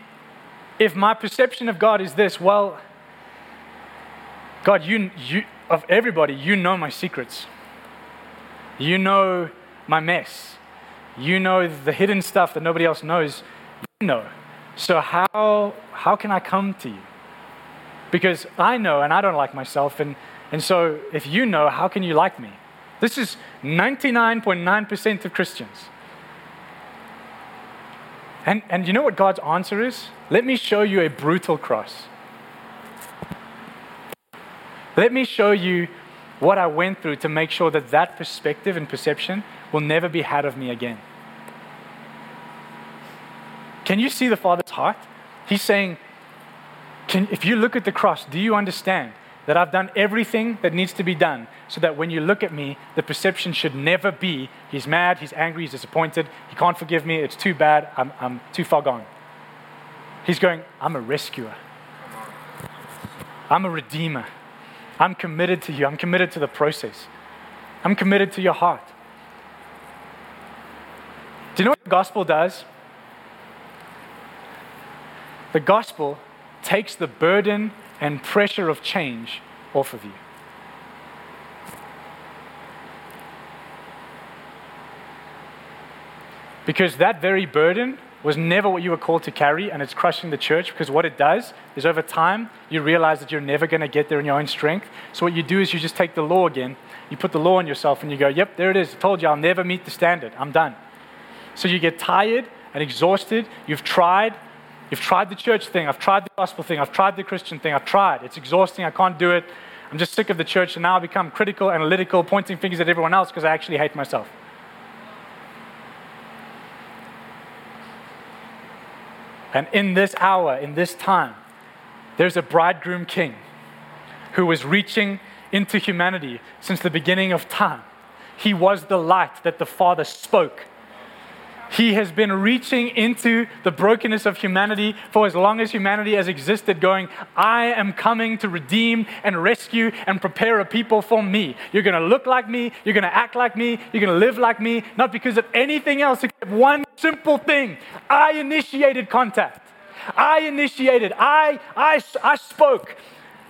if my perception of God is this, well, God, you, you, of everybody, you know my secrets. You know my mess. You know the hidden stuff that nobody else knows. You know. So how, how can I come to you? Because I know and I don't like myself. And, and so if you know, how can you like me? This is 99.9% of Christians. And, and you know what God's answer is? Let me show you a brutal cross. Let me show you what I went through to make sure that that perspective and perception will never be had of me again. Can you see the Father's heart? He's saying, can, if you look at the cross, do you understand that I've done everything that needs to be done so that when you look at me, the perception should never be he's mad, he's angry, he's disappointed, he can't forgive me, it's too bad, I'm, I'm too far gone. He's going, I'm a rescuer, I'm a redeemer, I'm committed to you, I'm committed to the process, I'm committed to your heart. Do you know what the gospel does? The gospel takes the burden and pressure of change off of you. Because that very burden was never what you were called to carry, and it's crushing the church because what it does is over time, you realize that you're never going to get there in your own strength. So, what you do is you just take the law again, you put the law on yourself, and you go, Yep, there it is. I told you I'll never meet the standard. I'm done. So, you get tired and exhausted. You've tried, You've tried the church thing, I've tried the gospel thing, I've tried the Christian thing, I've tried. It's exhausting, I can't do it. I'm just sick of the church, and now I become critical, analytical, pointing fingers at everyone else because I actually hate myself. And in this hour, in this time, there's a bridegroom king who was reaching into humanity since the beginning of time. He was the light that the Father spoke he has been reaching into the brokenness of humanity for as long as humanity has existed, going, I am coming to redeem and rescue and prepare a people for me. You're going to look like me, you're going to act like me, you're going to live like me, not because of anything else except one simple thing I initiated contact. I initiated, I, I, I spoke,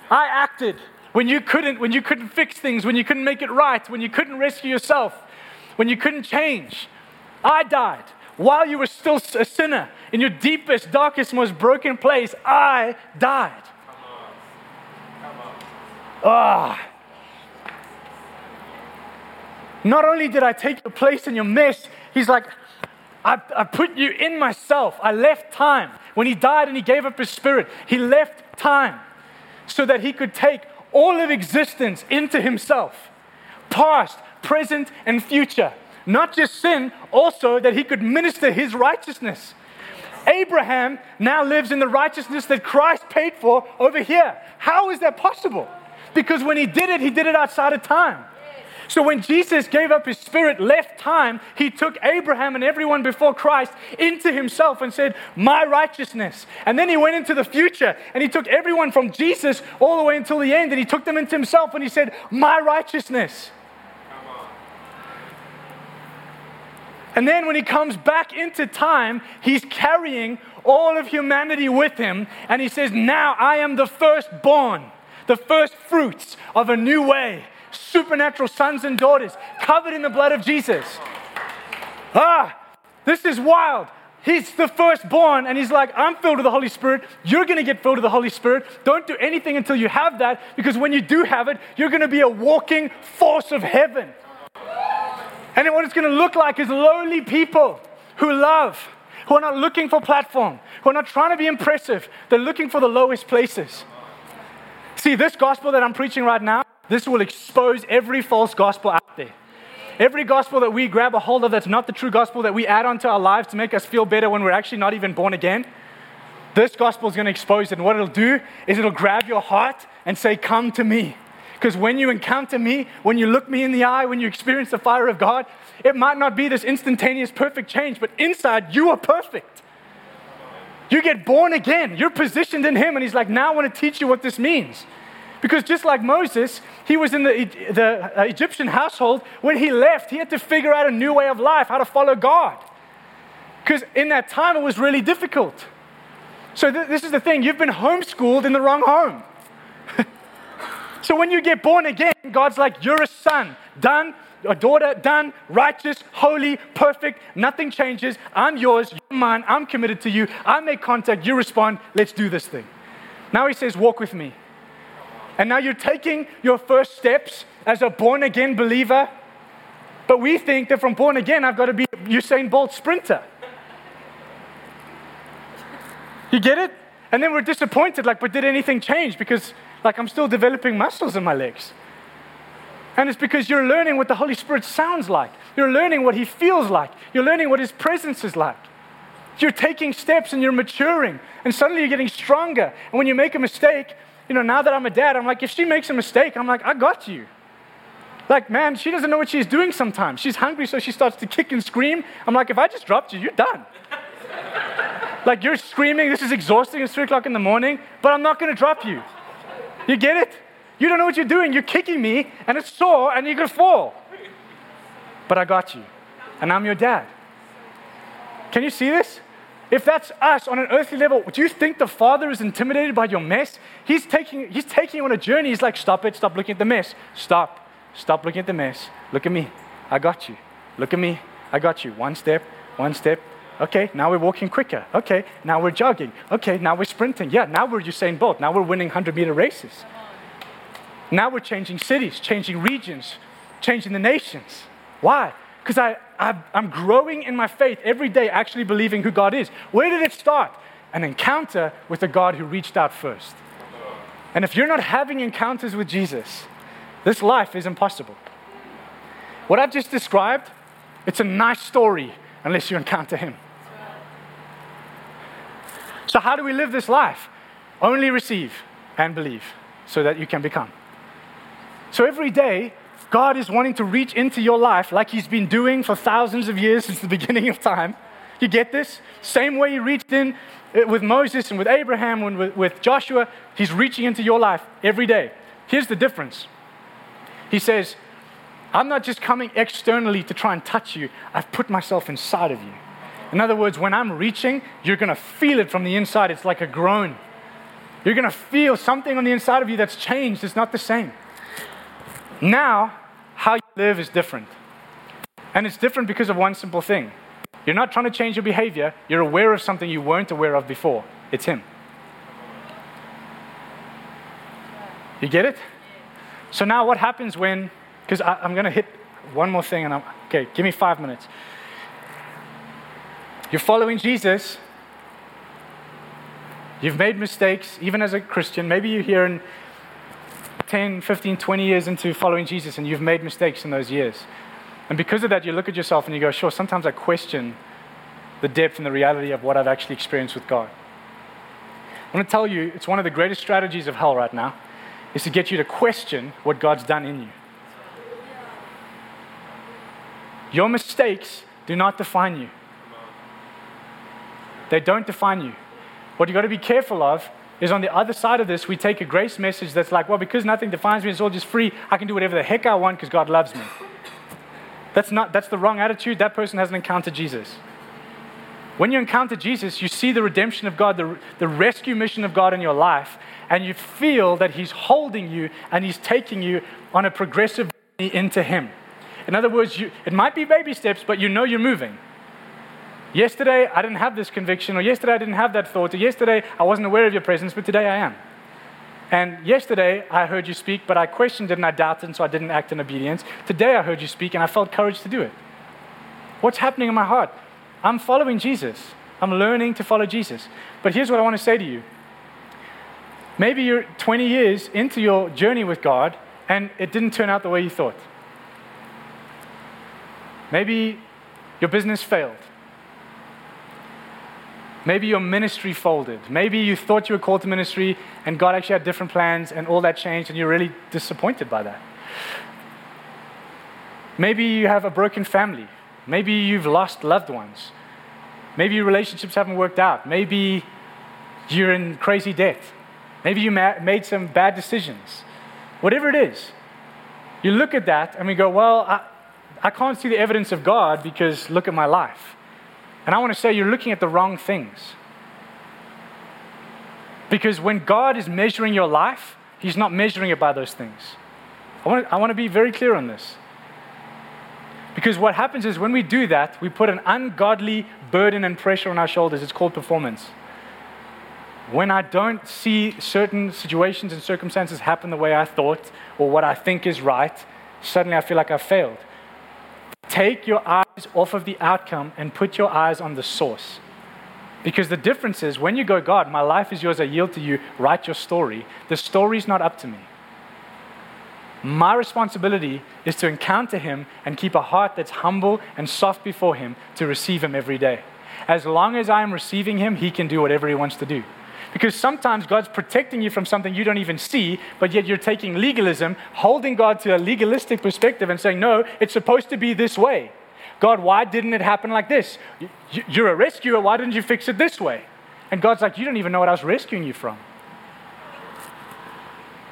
I acted when you couldn't, when you couldn't fix things, when you couldn't make it right, when you couldn't rescue yourself, when you couldn't change. I died. While you were still a sinner, in your deepest, darkest, most broken place, I died. Ah. Not only did I take your place in your mess, he's like, I, I put you in myself. I left time. When he died and he gave up his spirit, he left time so that he could take all of existence into himself past, present, and future. Not just sin, also that he could minister his righteousness. Abraham now lives in the righteousness that Christ paid for over here. How is that possible? Because when he did it, he did it outside of time. So when Jesus gave up his spirit, left time, he took Abraham and everyone before Christ into himself and said, My righteousness. And then he went into the future and he took everyone from Jesus all the way until the end and he took them into himself and he said, My righteousness. And then when he comes back into time, he's carrying all of humanity with him. And he says, Now I am the firstborn, the first fruits of a new way. Supernatural sons and daughters covered in the blood of Jesus. Ah, this is wild. He's the firstborn, and he's like, I'm filled with the Holy Spirit. You're going to get filled with the Holy Spirit. Don't do anything until you have that, because when you do have it, you're going to be a walking force of heaven. And what it's going to look like is lowly people who love, who are not looking for platform, who are not trying to be impressive. They're looking for the lowest places. See, this gospel that I'm preaching right now, this will expose every false gospel out there. Every gospel that we grab a hold of that's not the true gospel that we add onto our lives to make us feel better when we're actually not even born again, this gospel is going to expose it. And what it'll do is it'll grab your heart and say, Come to me. Because when you encounter me, when you look me in the eye, when you experience the fire of God, it might not be this instantaneous perfect change, but inside you are perfect. You get born again. You're positioned in Him, and He's like, now I want to teach you what this means. Because just like Moses, he was in the, the uh, Egyptian household. When he left, he had to figure out a new way of life, how to follow God. Because in that time, it was really difficult. So, th- this is the thing you've been homeschooled in the wrong home. So when you get born again, God's like, You're a son, done, a daughter, done, righteous, holy, perfect, nothing changes. I'm yours, you're mine, I'm committed to you. I make contact, you respond, let's do this thing. Now he says, Walk with me. And now you're taking your first steps as a born again believer. But we think that from born again, I've got to be Usain Bolt sprinter. You get it? And then we're disappointed, like, but did anything change? Because like I'm still developing muscles in my legs. And it's because you're learning what the Holy Spirit sounds like. You're learning what He feels like. You're learning what His presence is like. You're taking steps and you're maturing, and suddenly you're getting stronger. And when you make a mistake, you know, now that I'm a dad, I'm like, if she makes a mistake, I'm like, I got you. Like, man, she doesn't know what she's doing sometimes. She's hungry, so she starts to kick and scream. I'm like, if I just dropped you, you're done. [laughs] like, you're screaming, this is exhausting, it's three o'clock in the morning, but I'm not gonna drop you. You get it? You don't know what you're doing. You're kicking me, and it's sore, and you're going to fall. But I got you, and I'm your dad. Can you see this? If that's us on an earthly level, do you think the Father is intimidated by your mess? He's taking, he's taking you on a journey. He's like, stop it, stop looking at the mess. Stop, stop looking at the mess. Look at me. I got you. Look at me. I got you. One step, one step, Okay, now we're walking quicker. Okay, now we're jogging. Okay, now we're sprinting. Yeah, now we're Usain Bolt. Now we're winning 100 meter races. Now we're changing cities, changing regions, changing the nations. Why? Because I, I, I'm growing in my faith every day, actually believing who God is. Where did it start? An encounter with the God who reached out first. And if you're not having encounters with Jesus, this life is impossible. What I've just described, it's a nice story unless you encounter Him. So, how do we live this life? Only receive and believe so that you can become. So, every day, God is wanting to reach into your life like He's been doing for thousands of years [laughs] since the beginning of time. You get this? Same way He reached in uh, with Moses and with Abraham and with, with Joshua, He's reaching into your life every day. Here's the difference He says, I'm not just coming externally to try and touch you, I've put myself inside of you. In other words, when I'm reaching, you're going to feel it from the inside. It's like a groan. You're going to feel something on the inside of you that's changed. It's not the same. Now, how you live is different. And it's different because of one simple thing. You're not trying to change your behavior, you're aware of something you weren't aware of before. It's Him. You get it? So now what happens when, because I'm going to hit one more thing and I'm, okay, give me five minutes. You're following Jesus. You've made mistakes, even as a Christian. Maybe you're here in 10, 15, 20 years into following Jesus and you've made mistakes in those years. And because of that, you look at yourself and you go, sure, sometimes I question the depth and the reality of what I've actually experienced with God. I want to tell you, it's one of the greatest strategies of hell right now, is to get you to question what God's done in you. Your mistakes do not define you. They don't define you. What you've got to be careful of is on the other side of this, we take a grace message that's like, well, because nothing defines me, it's all just free, I can do whatever the heck I want because God loves me. That's, not, that's the wrong attitude. That person hasn't encountered Jesus. When you encounter Jesus, you see the redemption of God, the, the rescue mission of God in your life, and you feel that He's holding you and He's taking you on a progressive journey into Him. In other words, you, it might be baby steps, but you know you're moving. Yesterday, I didn't have this conviction, or yesterday, I didn't have that thought, or yesterday, I wasn't aware of your presence, but today I am. And yesterday, I heard you speak, but I questioned it and I doubted, and so I didn't act in obedience. Today, I heard you speak, and I felt courage to do it. What's happening in my heart? I'm following Jesus. I'm learning to follow Jesus. But here's what I want to say to you. Maybe you're 20 years into your journey with God and it didn't turn out the way you thought. Maybe your business failed. Maybe your ministry folded. Maybe you thought you were called to ministry and God actually had different plans and all that changed and you're really disappointed by that. Maybe you have a broken family. Maybe you've lost loved ones. Maybe your relationships haven't worked out. Maybe you're in crazy debt. Maybe you ma- made some bad decisions. Whatever it is, you look at that and we go, well, I, I can't see the evidence of God because look at my life. And I want to say you're looking at the wrong things. Because when God is measuring your life, He's not measuring it by those things. I want, to, I want to be very clear on this. Because what happens is when we do that, we put an ungodly burden and pressure on our shoulders. It's called performance. When I don't see certain situations and circumstances happen the way I thought or what I think is right, suddenly I feel like I've failed. Take your eyes off of the outcome and put your eyes on the source. Because the difference is when you go, God, my life is yours, I yield to you, write your story, the story's not up to me. My responsibility is to encounter Him and keep a heart that's humble and soft before Him to receive Him every day. As long as I am receiving Him, He can do whatever He wants to do. Because sometimes God's protecting you from something you don't even see, but yet you're taking legalism, holding God to a legalistic perspective and saying, no, it's supposed to be this way. God, why didn't it happen like this? You're a rescuer, why didn't you fix it this way? And God's like, you don't even know what I was rescuing you from.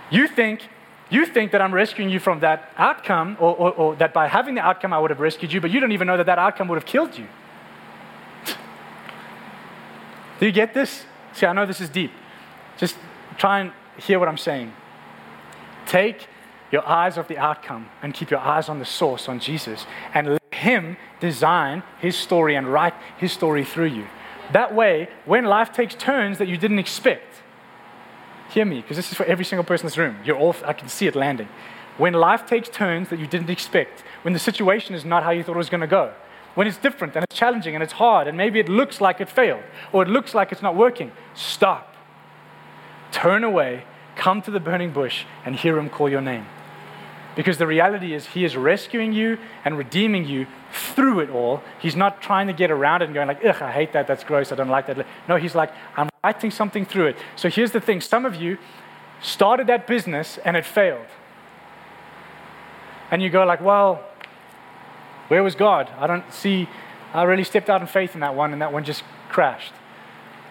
You think you think that I'm rescuing you from that outcome, or, or, or, that by having the outcome I would have rescued you, but you don't even know that that outcome would have killed you. Do you get this? See, I know this is deep. Just try and hear what I'm saying. Take your eyes off the outcome and keep your eyes on the source, on Jesus, and Him design His story and write His story through you. That way, when life takes turns that you didn't expect, Hear me, because this is for every single person in this room. You're all, I can see it landing. When life takes turns that you didn't expect, when the situation is not how you thought it was going to go, when it's different and it's challenging and it's hard and maybe it looks like it failed or it looks like it's not working, stop. Turn away, come to the burning bush, and hear him call your name. Because the reality is, He is rescuing you and redeeming you through it all. He's not trying to get around it and going like, ugh, I hate that, that's gross, I don't like that. No, He's like, I'm writing something through it. So here's the thing some of you started that business and it failed. And you go like, well, where was God? I don't see, I really stepped out in faith in that one and that one just crashed.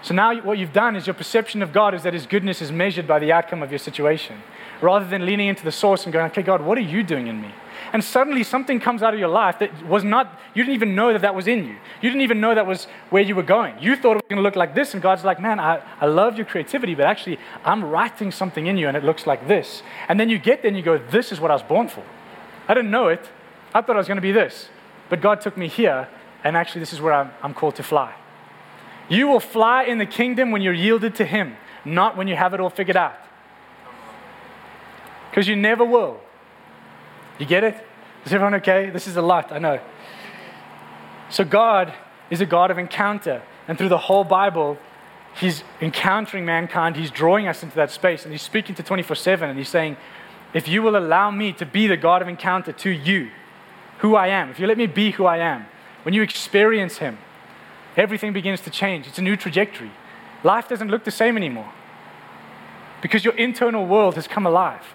So now what you've done is your perception of God is that His goodness is measured by the outcome of your situation rather than leaning into the source and going, okay, God, what are you doing in me? And suddenly something comes out of your life that was not, you didn't even know that that was in you. You didn't even know that was where you were going. You thought it was going to look like this, and God's like, man, I, I love your creativity, but actually, I'm writing something in you, and it looks like this. And then you get there and you go, this is what I was born for. I didn't know it. I thought I was going to be this. But God took me here, and actually, this is where I'm, I'm called to fly. You will fly in the kingdom when you're yielded to Him, not when you have it all figured out because you never will. You get it? Is everyone okay? This is a lot, I know. So, God is a God of encounter. And through the whole Bible, He's encountering mankind. He's drawing us into that space. And He's speaking to 24 7. And He's saying, if you will allow me to be the God of encounter to you, who I am, if you let me be who I am, when you experience Him, everything begins to change. It's a new trajectory. Life doesn't look the same anymore because your internal world has come alive.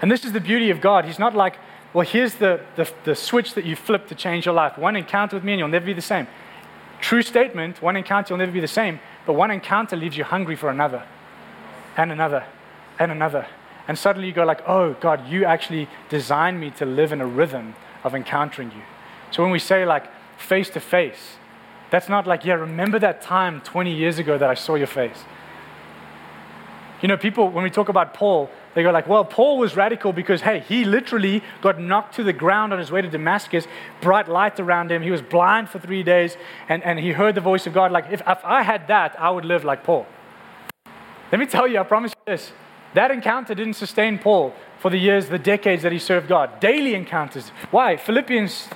And this is the beauty of God. He's not like, well, here's the, the, the, switch that you flip to change your life. One encounter with me and you'll never be the same. True statement one encounter, you'll never be the same. But one encounter leaves you hungry for another, and another, and another. And suddenly you go like, oh, God, you actually designed me to live in a rhythm of encountering you. So when we say like face to face, that's not like, yeah, remember that time 20 years ago that I saw your face. You know, people, when we talk about Paul, they go like, well, Paul was radical because, hey, he literally got knocked to the ground on his way to Damascus, bright light around him. He was blind for three days, and, and he heard the voice of God. Like, if, if I had that, I would live like Paul. Let me tell you, I promise you this. That encounter didn't sustain Paul for the years, the decades that he served God. Daily encounters. Why? Philippians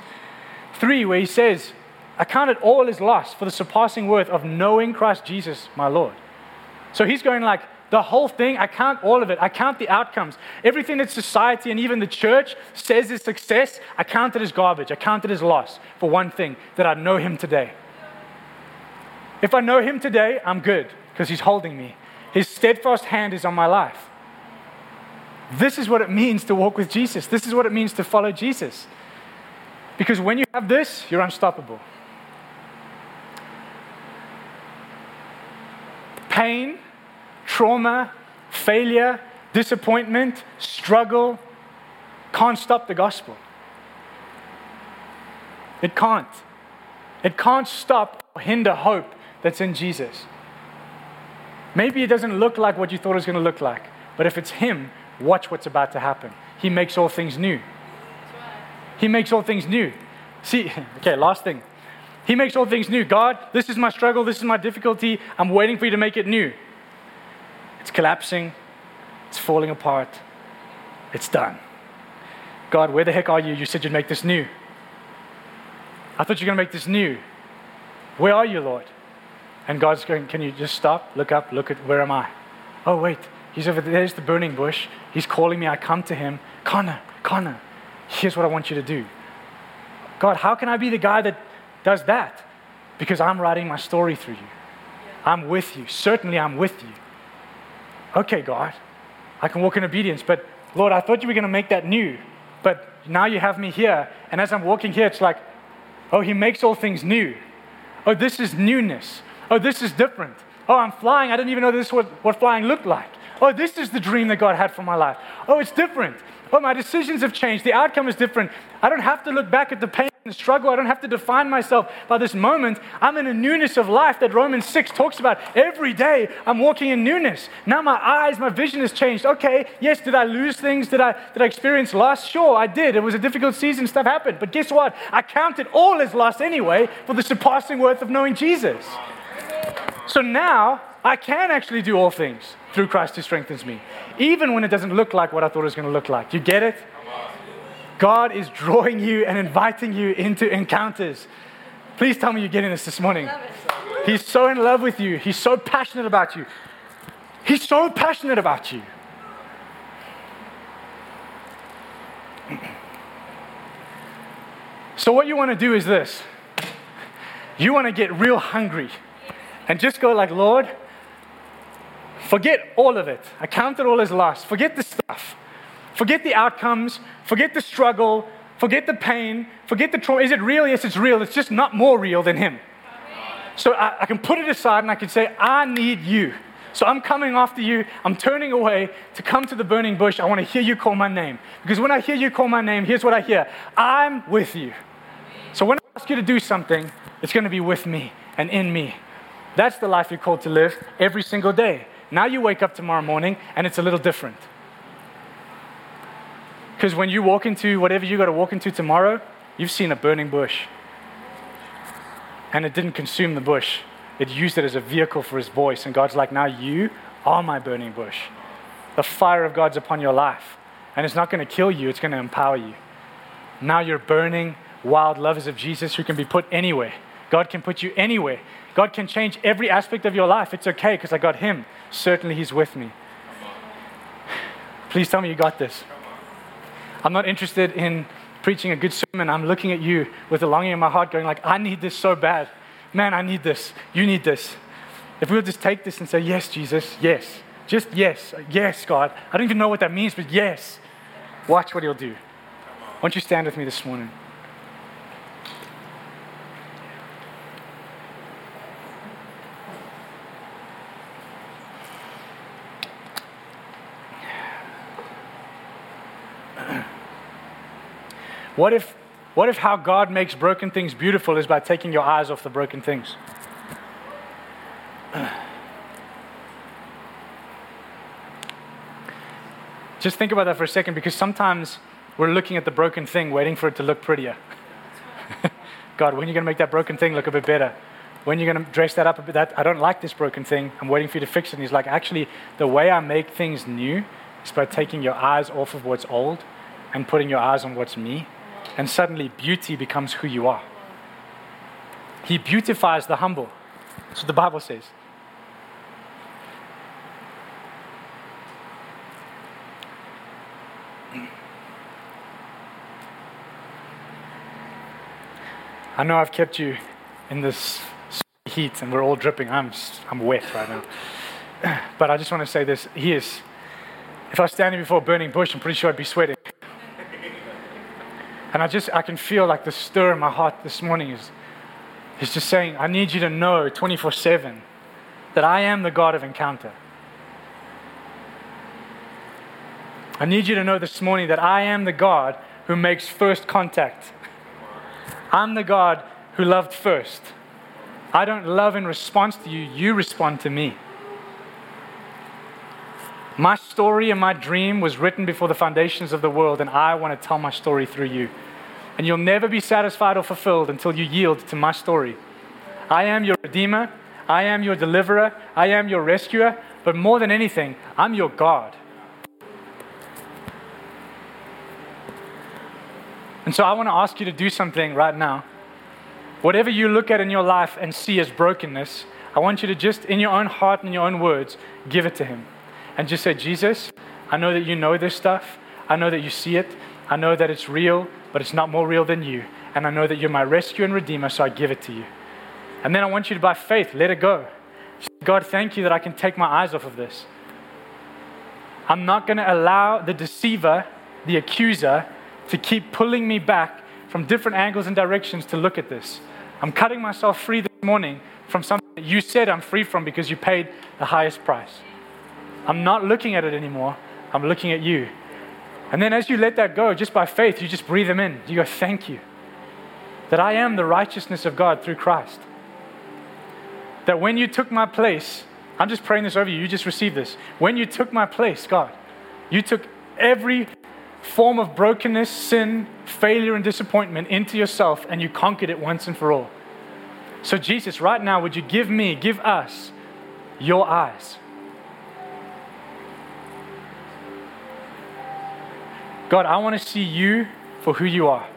3, where he says, I count it all as loss for the surpassing worth of knowing Christ Jesus, my Lord. So he's going like, the whole thing, I count all of it. I count the outcomes. Everything that society and even the church says is success, I count it as garbage. I count it as loss for one thing that I know him today. If I know him today, I'm good because he's holding me. His steadfast hand is on my life. This is what it means to walk with Jesus. This is what it means to follow Jesus. Because when you have this, you're unstoppable. Pain, trauma, failure, disappointment, struggle can't stop the gospel. It can't. It can't stop or hinder hope that's in Jesus. Maybe it doesn't look like what you thought it was going to look like, but if it's Him, watch what's about to happen. He makes all things new. He makes all things new. See, [laughs] okay, last thing. He makes all things new. God, this is my struggle, this is my difficulty. I'm waiting for you to make it new. It's collapsing, it's falling apart, it's done. God, where the heck are you? You said you'd make this new. I thought you were going to make this new. Where are you, Lord? And God's going, Can you just stop, look up, look at where am I? Oh, wait, he's over there. There's the burning bush. He's calling me. I come to him. Connor, Connor, here's what I want you to do. God, how can I be the guy that does that? Because I'm writing my story through you. I'm with you. Certainly, I'm with you okay, God, I can walk in obedience, but Lord, I thought you were going to make that new, but now you have me here. And as I'm walking here, it's like, oh, He makes all things new. Oh, this is newness. Oh, this is different. Oh, I'm flying. I didn't even know this was what flying looked like. Oh, this is the dream that God had for my life. Oh, it's different. Oh, my decisions have changed. The outcome is different. I don't have to look back at the pain struggle. I don't have to define myself by this moment. I'm in a newness of life that Romans 6 talks about. Every day, I'm walking in newness. Now my eyes, my vision has changed. Okay, yes, did I lose things? Did I, did I experience loss? Sure, I did. It was a difficult season. Stuff happened. But guess what? I count it all as loss anyway for the surpassing worth of knowing Jesus. So now I can actually do all things through Christ who strengthens me, even when it doesn't look like what I thought it was going to look like. You get it? God is drawing you and inviting you into encounters. Please tell me you're getting this this morning. He's so in love with you. He's so passionate about you. He's so passionate about you. So, what you want to do is this you want to get real hungry and just go, like, Lord, Forget all of it. I count it all as lost. Forget the stuff. Forget the outcomes. Forget the struggle. Forget the pain. Forget the trauma. Is it real? Yes, it's real. It's just not more real than Him. So I, I can put it aside and I can say, I need you. So I'm coming after you. I'm turning away to come to the burning bush. I want to hear you call my name. Because when I hear you call my name, here's what I hear I'm with you. So when I ask you to do something, it's going to be with me and in me. That's the life you're called to live every single day. Now you wake up tomorrow morning and it's a little different. Because when you walk into whatever you got to walk into tomorrow, you've seen a burning bush. And it didn't consume the bush, it used it as a vehicle for his voice. And God's like, now you are my burning bush. The fire of God's upon your life. And it's not going to kill you, it's going to empower you. Now you're burning wild lovers of Jesus who can be put anywhere. God can put you anywhere. God can change every aspect of your life. It's okay because I got Him. Certainly, He's with me. [sighs] Please tell me you got this. I'm not interested in preaching a good sermon. I'm looking at you with a longing in my heart, going like, I need this so bad. Man, I need this. You need this. If we'll just take this and say, Yes, Jesus, yes. Just yes, yes, God. I don't even know what that means, but yes. Watch what He'll do. Why don't you stand with me this morning? What if, what if how God makes broken things beautiful is by taking your eyes off the broken things? [clears throat] Just think about that for a second because sometimes we're looking at the broken thing, waiting for it to look prettier. [laughs] God, when are you going to make that broken thing look a bit better? When are you going to dress that up a bit? That, I don't like this broken thing. I'm waiting for you to fix it. And he's like, actually, the way I make things new is by taking your eyes off of what's old and putting your eyes on what's me and suddenly beauty becomes who you are. He beautifies the humble. That's what the Bible says. I know I've kept you in this heat and we're all dripping. I'm, I'm wet right now. [clears throat] But I just want to say this. He is, if I was standing before a burning bush, I'm pretty sure I'd be sweating. And I just, I can feel like the stir in my heart this morning is, is just saying, I need you to know 24 7 that I am the God of encounter. I need you to know this morning that I am the God who makes first contact. I'm the God who loved first. I don't love in response to you, you respond to me. My story and my dream was written before the foundations of the world, and I want to tell my story through you. And you'll never be satisfied or fulfilled until you yield to my story. I am your Redeemer, I am your deliverer, I am your rescuer, but more than anything, I'm your God. And so I want to ask you to do something right now. Whatever you look at in your life and see as brokenness, I want you to just, in your own heart and your own words, give it to Him. And just say, Jesus, I know that you know this stuff. I know that you see it. I know that it's real but it's not more real than you. And I know that you're my rescue and redeemer, so I give it to you. And then I want you to, by faith, let it go. God, thank you that I can take my eyes off of this. I'm not going to allow the deceiver, the accuser, to keep pulling me back from different angles and directions to look at this. I'm cutting myself free this morning from something that you said I'm free from because you paid the highest price. I'm not looking at it anymore. I'm looking at you. And then as you let that go, just by faith, you just breathe them in. You go, Thank you. That I am the righteousness of God through Christ. That when you took my place, I'm just praying this over you, you just receive this. When you took my place, God, you took every form of brokenness, sin, failure, and disappointment into yourself and you conquered it once and for all. So, Jesus, right now, would you give me, give us your eyes? God, I want to see you for who you are.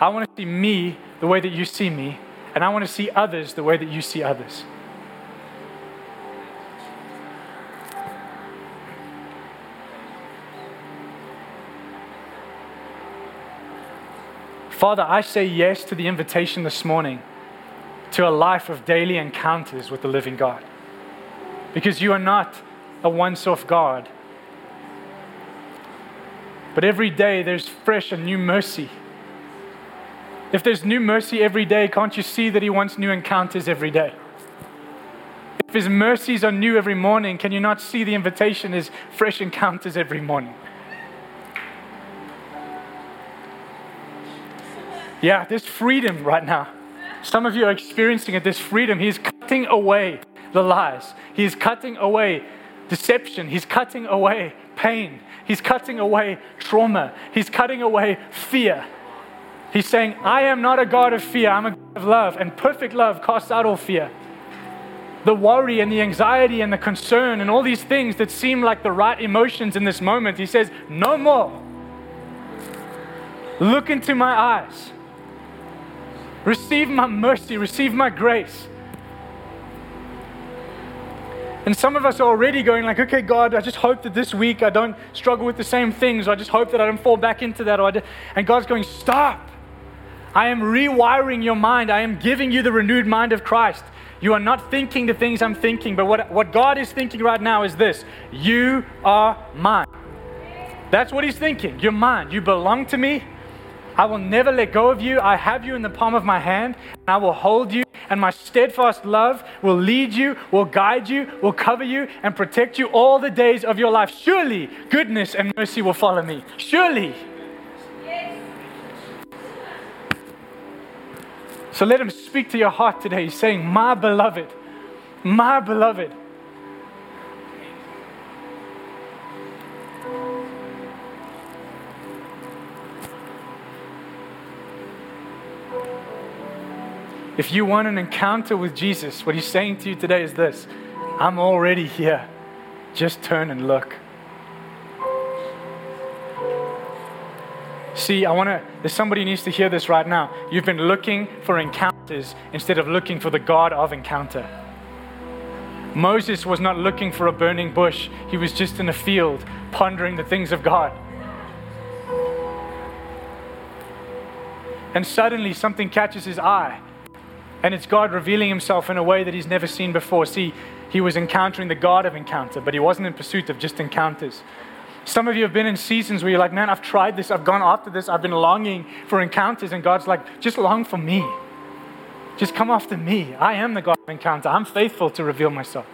I want to see me the way that you see me, and I want to see others the way that you see others. Father, I say yes to the invitation this morning to a life of daily encounters with the living God. Because you are not a once off God but every day there's fresh and new mercy. If there's new mercy every day, can't you see that He wants new encounters every day? If His mercies are new every morning, can you not see the invitation is fresh encounters every morning? Yeah, there's freedom right now. Some of you are experiencing it. This freedom. He's cutting away the lies, He's cutting away deception, He's cutting away pain, He's cutting away trauma. He's cutting away fear. He's saying, I am not a God of fear, I'm a God of love, and perfect love casts out all fear. The worry and the anxiety and the concern and all these things that seem like the right emotions in this moment, he says, No more. Look into my eyes. Receive my mercy, receive my grace. And some of us are already going like, okay, God, I just hope that this week I don't struggle with the same things. I just hope that I don't fall back into that. and God's going, stop. I am rewiring your mind. I am giving you the renewed mind of Christ. You are not thinking the things I'm thinking, but what, what God is thinking right now is this You are mine. That's what He's thinking. You're mine. You belong to me. I will never let go of you. I have you in the palm of my hand, and I will hold you, and my steadfast love will lead you, will guide you, will cover you, and protect you all the days of your life. Surely goodness and mercy will follow me. Surely. So let him speak to your heart today, He's saying, My beloved, my beloved. If you want an encounter with Jesus, what he's saying to you today is this I'm already here. Just turn and look. See, I want to, there's somebody needs to hear this right now. You've been looking for encounters instead of looking for the God of encounter. Moses was not looking for a burning bush, he was just in a field pondering the things of God. And suddenly something catches his eye. And it's God revealing himself in a way that he's never seen before. See, he was encountering the God of encounter, but he wasn't in pursuit of just encounters. Some of you have been in seasons where you're like, man, I've tried this, I've gone after this, I've been longing for encounters, and God's like, just long for me. Just come after me. I am the God of encounter. I'm faithful to reveal myself.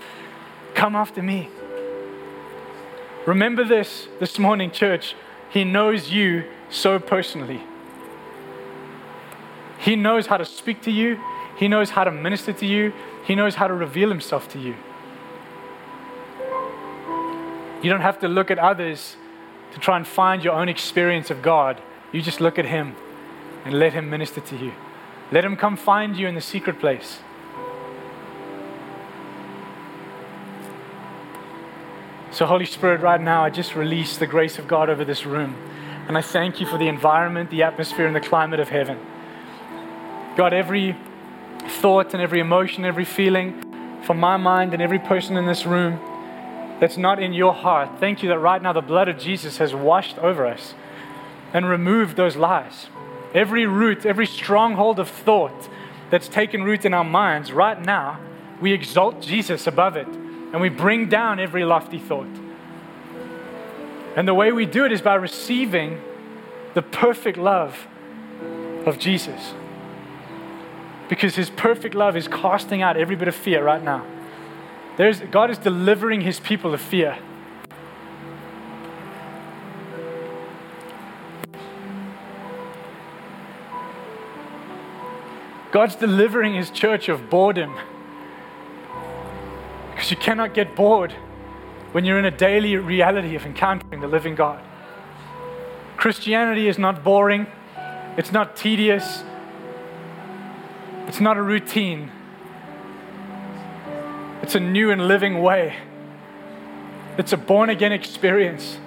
Come after me. Remember this this morning, church. He knows you so personally. He knows how to speak to you, He knows how to minister to you, He knows how to reveal Himself to you. You don't have to look at others to try and find your own experience of God. You just look at Him and let Him minister to you. Let Him come find you in the secret place. So, Holy Spirit, right now, I just release the grace of God over this room. And I thank you for the environment, the atmosphere, and the climate of heaven. God, every thought and every emotion, every feeling from my mind and every person in this room, that's not in your heart, thank you that right now the blood of Jesus has washed over us and removed those lies. Every root, every stronghold of thought that's taken root in our minds, right now, we exalt Jesus above it and we bring down every lofty thought. And the way we do it is by receiving the perfect love of Jesus. Because his perfect love is casting out every bit of fear right now. There's, God is delivering his people of fear. God's delivering his church of boredom. Because you cannot get bored when you're in a daily reality of encountering the living God. Christianity is not boring, it's not tedious, it's not a routine. It's a new and living way. It's a born again experience.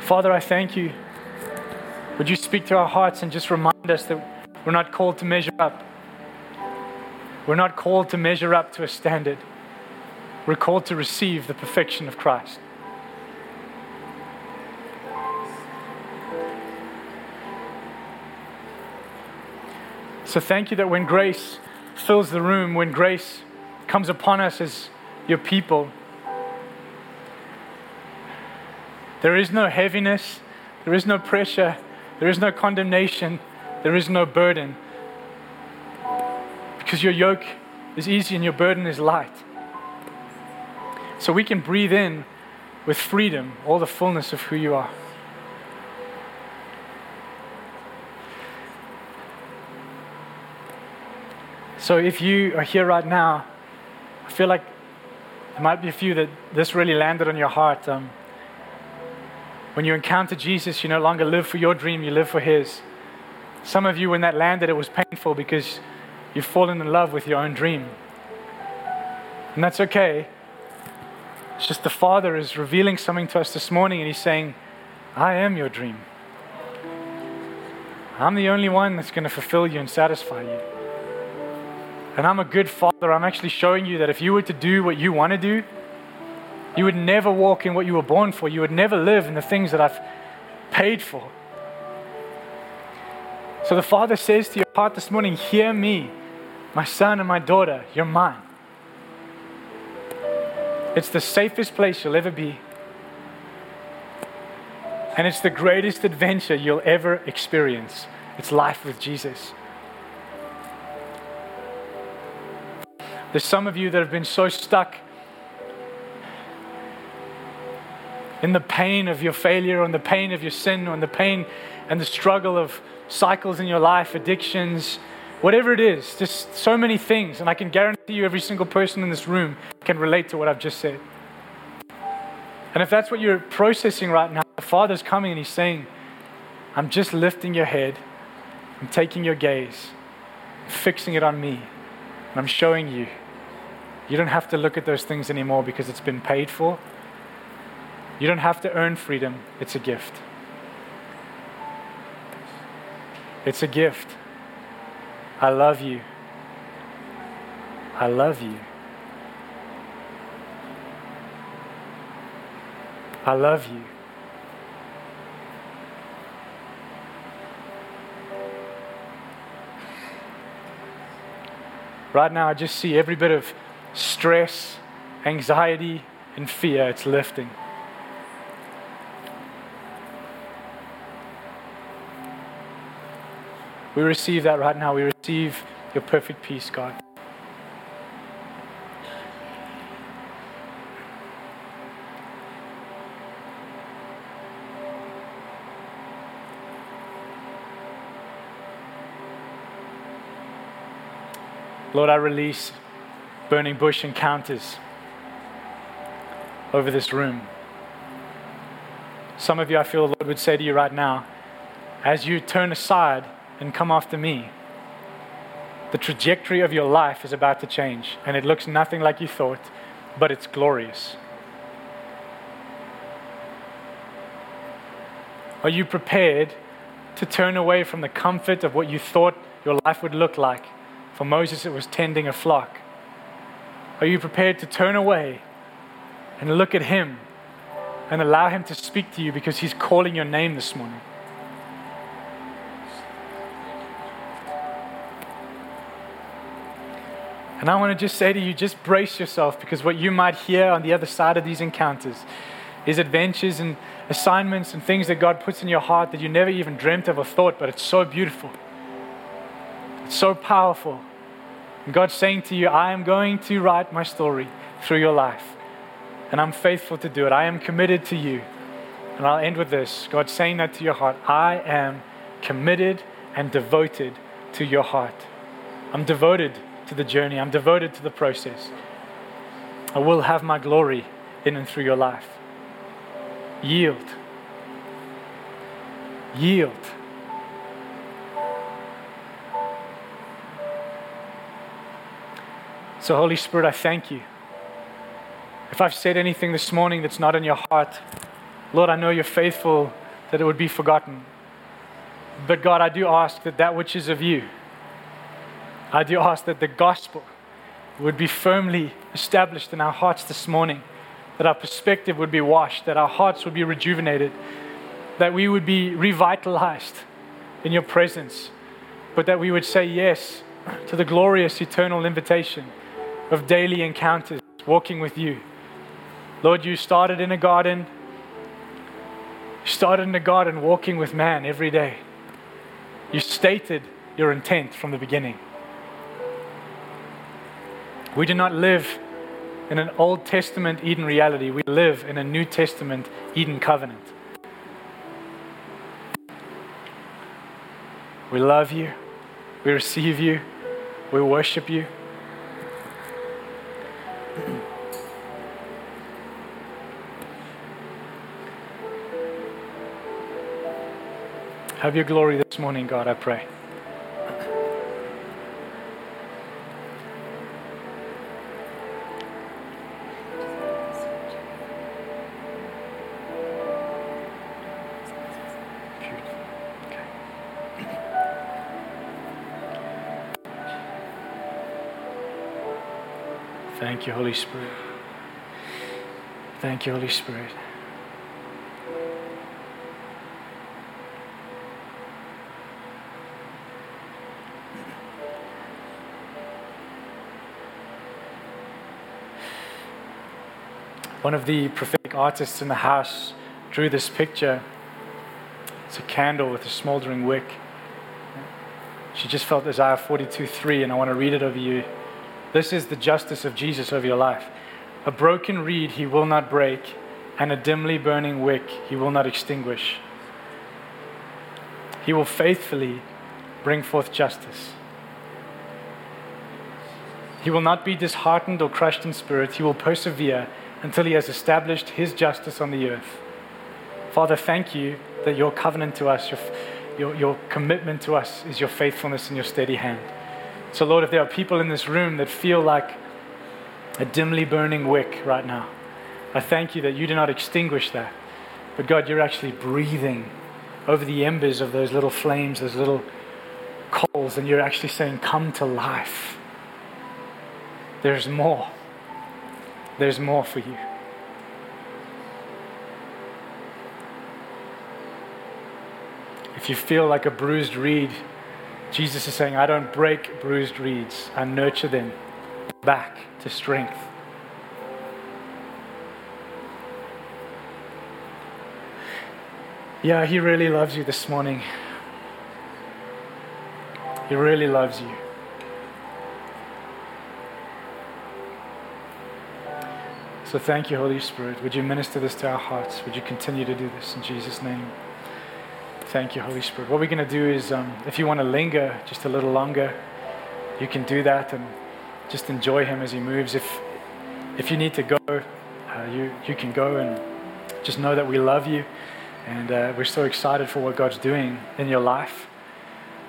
Father, I thank you. Would you speak to our hearts and just remind us that we're not called to measure up? We're not called to measure up to a standard. We're called to receive the perfection of Christ. So thank you that when grace fills the room, when grace comes upon us as your people, there is no heaviness, there is no pressure, there is no condemnation, there is no burden. Because your yoke is easy and your burden is light. So we can breathe in with freedom all the fullness of who you are. So if you are here right now, I feel like there might be a few that this really landed on your heart. Um, when you encounter Jesus, you no longer live for your dream, you live for His. Some of you, when that landed, it was painful because you've fallen in love with your own dream And that's okay. It's just the Father is revealing something to us this morning and He's saying, I am your dream. I'm the only one that's going to fulfill you and satisfy you. And I'm a good father. I'm actually showing you that if you were to do what you want to do, you would never walk in what you were born for. You would never live in the things that I've paid for. So the Father says to your heart this morning, Hear me, my son and my daughter, you're mine. It's the safest place you'll ever be. And it's the greatest adventure you'll ever experience. It's life with Jesus. There's some of you that have been so stuck in the pain of your failure, and the pain of your sin, and the pain and the struggle of cycles in your life, addictions, whatever it is, just so many things. And I can guarantee you, every single person in this room can relate to what I've just said. And if that's what you're processing right now, the Father's coming and He's saying, I'm just lifting your head, I'm taking your gaze, fixing it on me, and I'm showing you. You don't have to look at those things anymore because it's been paid for. You don't have to earn freedom, it's a gift. It's a gift. I love you. I love you. I love you. Right now, I just see every bit of stress, anxiety, and fear, it's lifting. We receive that right now. We receive your perfect peace, God. Lord, I release burning bush encounters over this room. Some of you, I feel the Lord would say to you right now, as you turn aside and come after me, the trajectory of your life is about to change. And it looks nothing like you thought, but it's glorious. Are you prepared to turn away from the comfort of what you thought your life would look like? For Moses, it was tending a flock. Are you prepared to turn away and look at him and allow him to speak to you because he's calling your name this morning? And I want to just say to you, just brace yourself because what you might hear on the other side of these encounters is adventures and assignments and things that God puts in your heart that you never even dreamt of or thought, but it's so beautiful. It's so powerful. And God's saying to you, I am going to write my story through your life. And I'm faithful to do it. I am committed to you. And I'll end with this God's saying that to your heart. I am committed and devoted to your heart. I'm devoted to the journey, I'm devoted to the process. I will have my glory in and through your life. Yield. Yield. So, Holy Spirit, I thank you. If I've said anything this morning that's not in your heart, Lord, I know you're faithful that it would be forgotten. But God, I do ask that that which is of you, I do ask that the gospel would be firmly established in our hearts this morning, that our perspective would be washed, that our hearts would be rejuvenated, that we would be revitalized in your presence, but that we would say yes to the glorious eternal invitation of daily encounters, walking with you. Lord, you started in a garden. You started in a garden walking with man every day. You stated your intent from the beginning. We do not live in an Old Testament Eden reality, we live in a New Testament Eden covenant. We love you, we receive you, we worship you. Have your glory this morning, God, I pray. Thank you, Holy Spirit. Thank you, Holy Spirit. One of the prophetic artists in the house drew this picture. It's a candle with a smoldering wick. She just felt Isaiah 42 3, and I want to read it over you. This is the justice of Jesus over your life. A broken reed he will not break, and a dimly burning wick he will not extinguish. He will faithfully bring forth justice. He will not be disheartened or crushed in spirit. He will persevere until he has established his justice on the earth. Father, thank you that your covenant to us, your, your, your commitment to us is your faithfulness and your steady hand. So, Lord, if there are people in this room that feel like a dimly burning wick right now, I thank you that you do not extinguish that. But God, you're actually breathing over the embers of those little flames, those little coals, and you're actually saying, Come to life. There's more there's more for you. If you feel like a bruised reed, Jesus is saying, I don't break bruised reeds, I nurture them back to strength. Yeah, He really loves you this morning. He really loves you. So thank you, Holy Spirit. Would you minister this to our hearts? Would you continue to do this in Jesus' name? Thank you, Holy Spirit. What we're going to do is, um, if you want to linger just a little longer, you can do that and just enjoy Him as He moves. If if you need to go, uh, you you can go and just know that we love you, and uh, we're so excited for what God's doing in your life.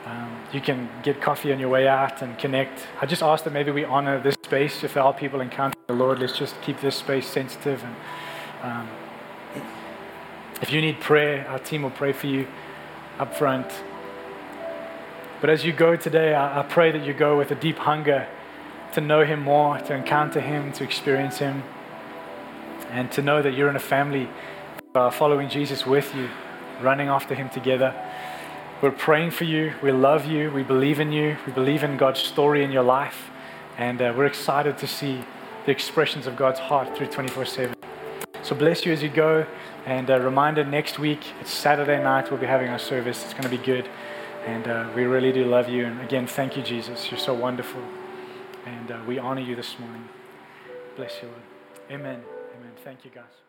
Um, you can get coffee on your way out and connect. I just ask that maybe we honor this space. If are people encountering the Lord, let's just keep this space sensitive. And um, if you need prayer, our team will pray for you up front. But as you go today, I, I pray that you go with a deep hunger to know Him more, to encounter Him, to experience Him, and to know that you're in a family uh, following Jesus with you, running after Him together. We're praying for you. We love you. We believe in you. We believe in God's story in your life. And uh, we're excited to see the expressions of God's heart through 24 7. So bless you as you go. And a reminder next week, it's Saturday night, we'll be having our service. It's going to be good. And uh, we really do love you. And again, thank you, Jesus. You're so wonderful. And uh, we honor you this morning. Bless you, Lord. Amen. Amen. Thank you, guys.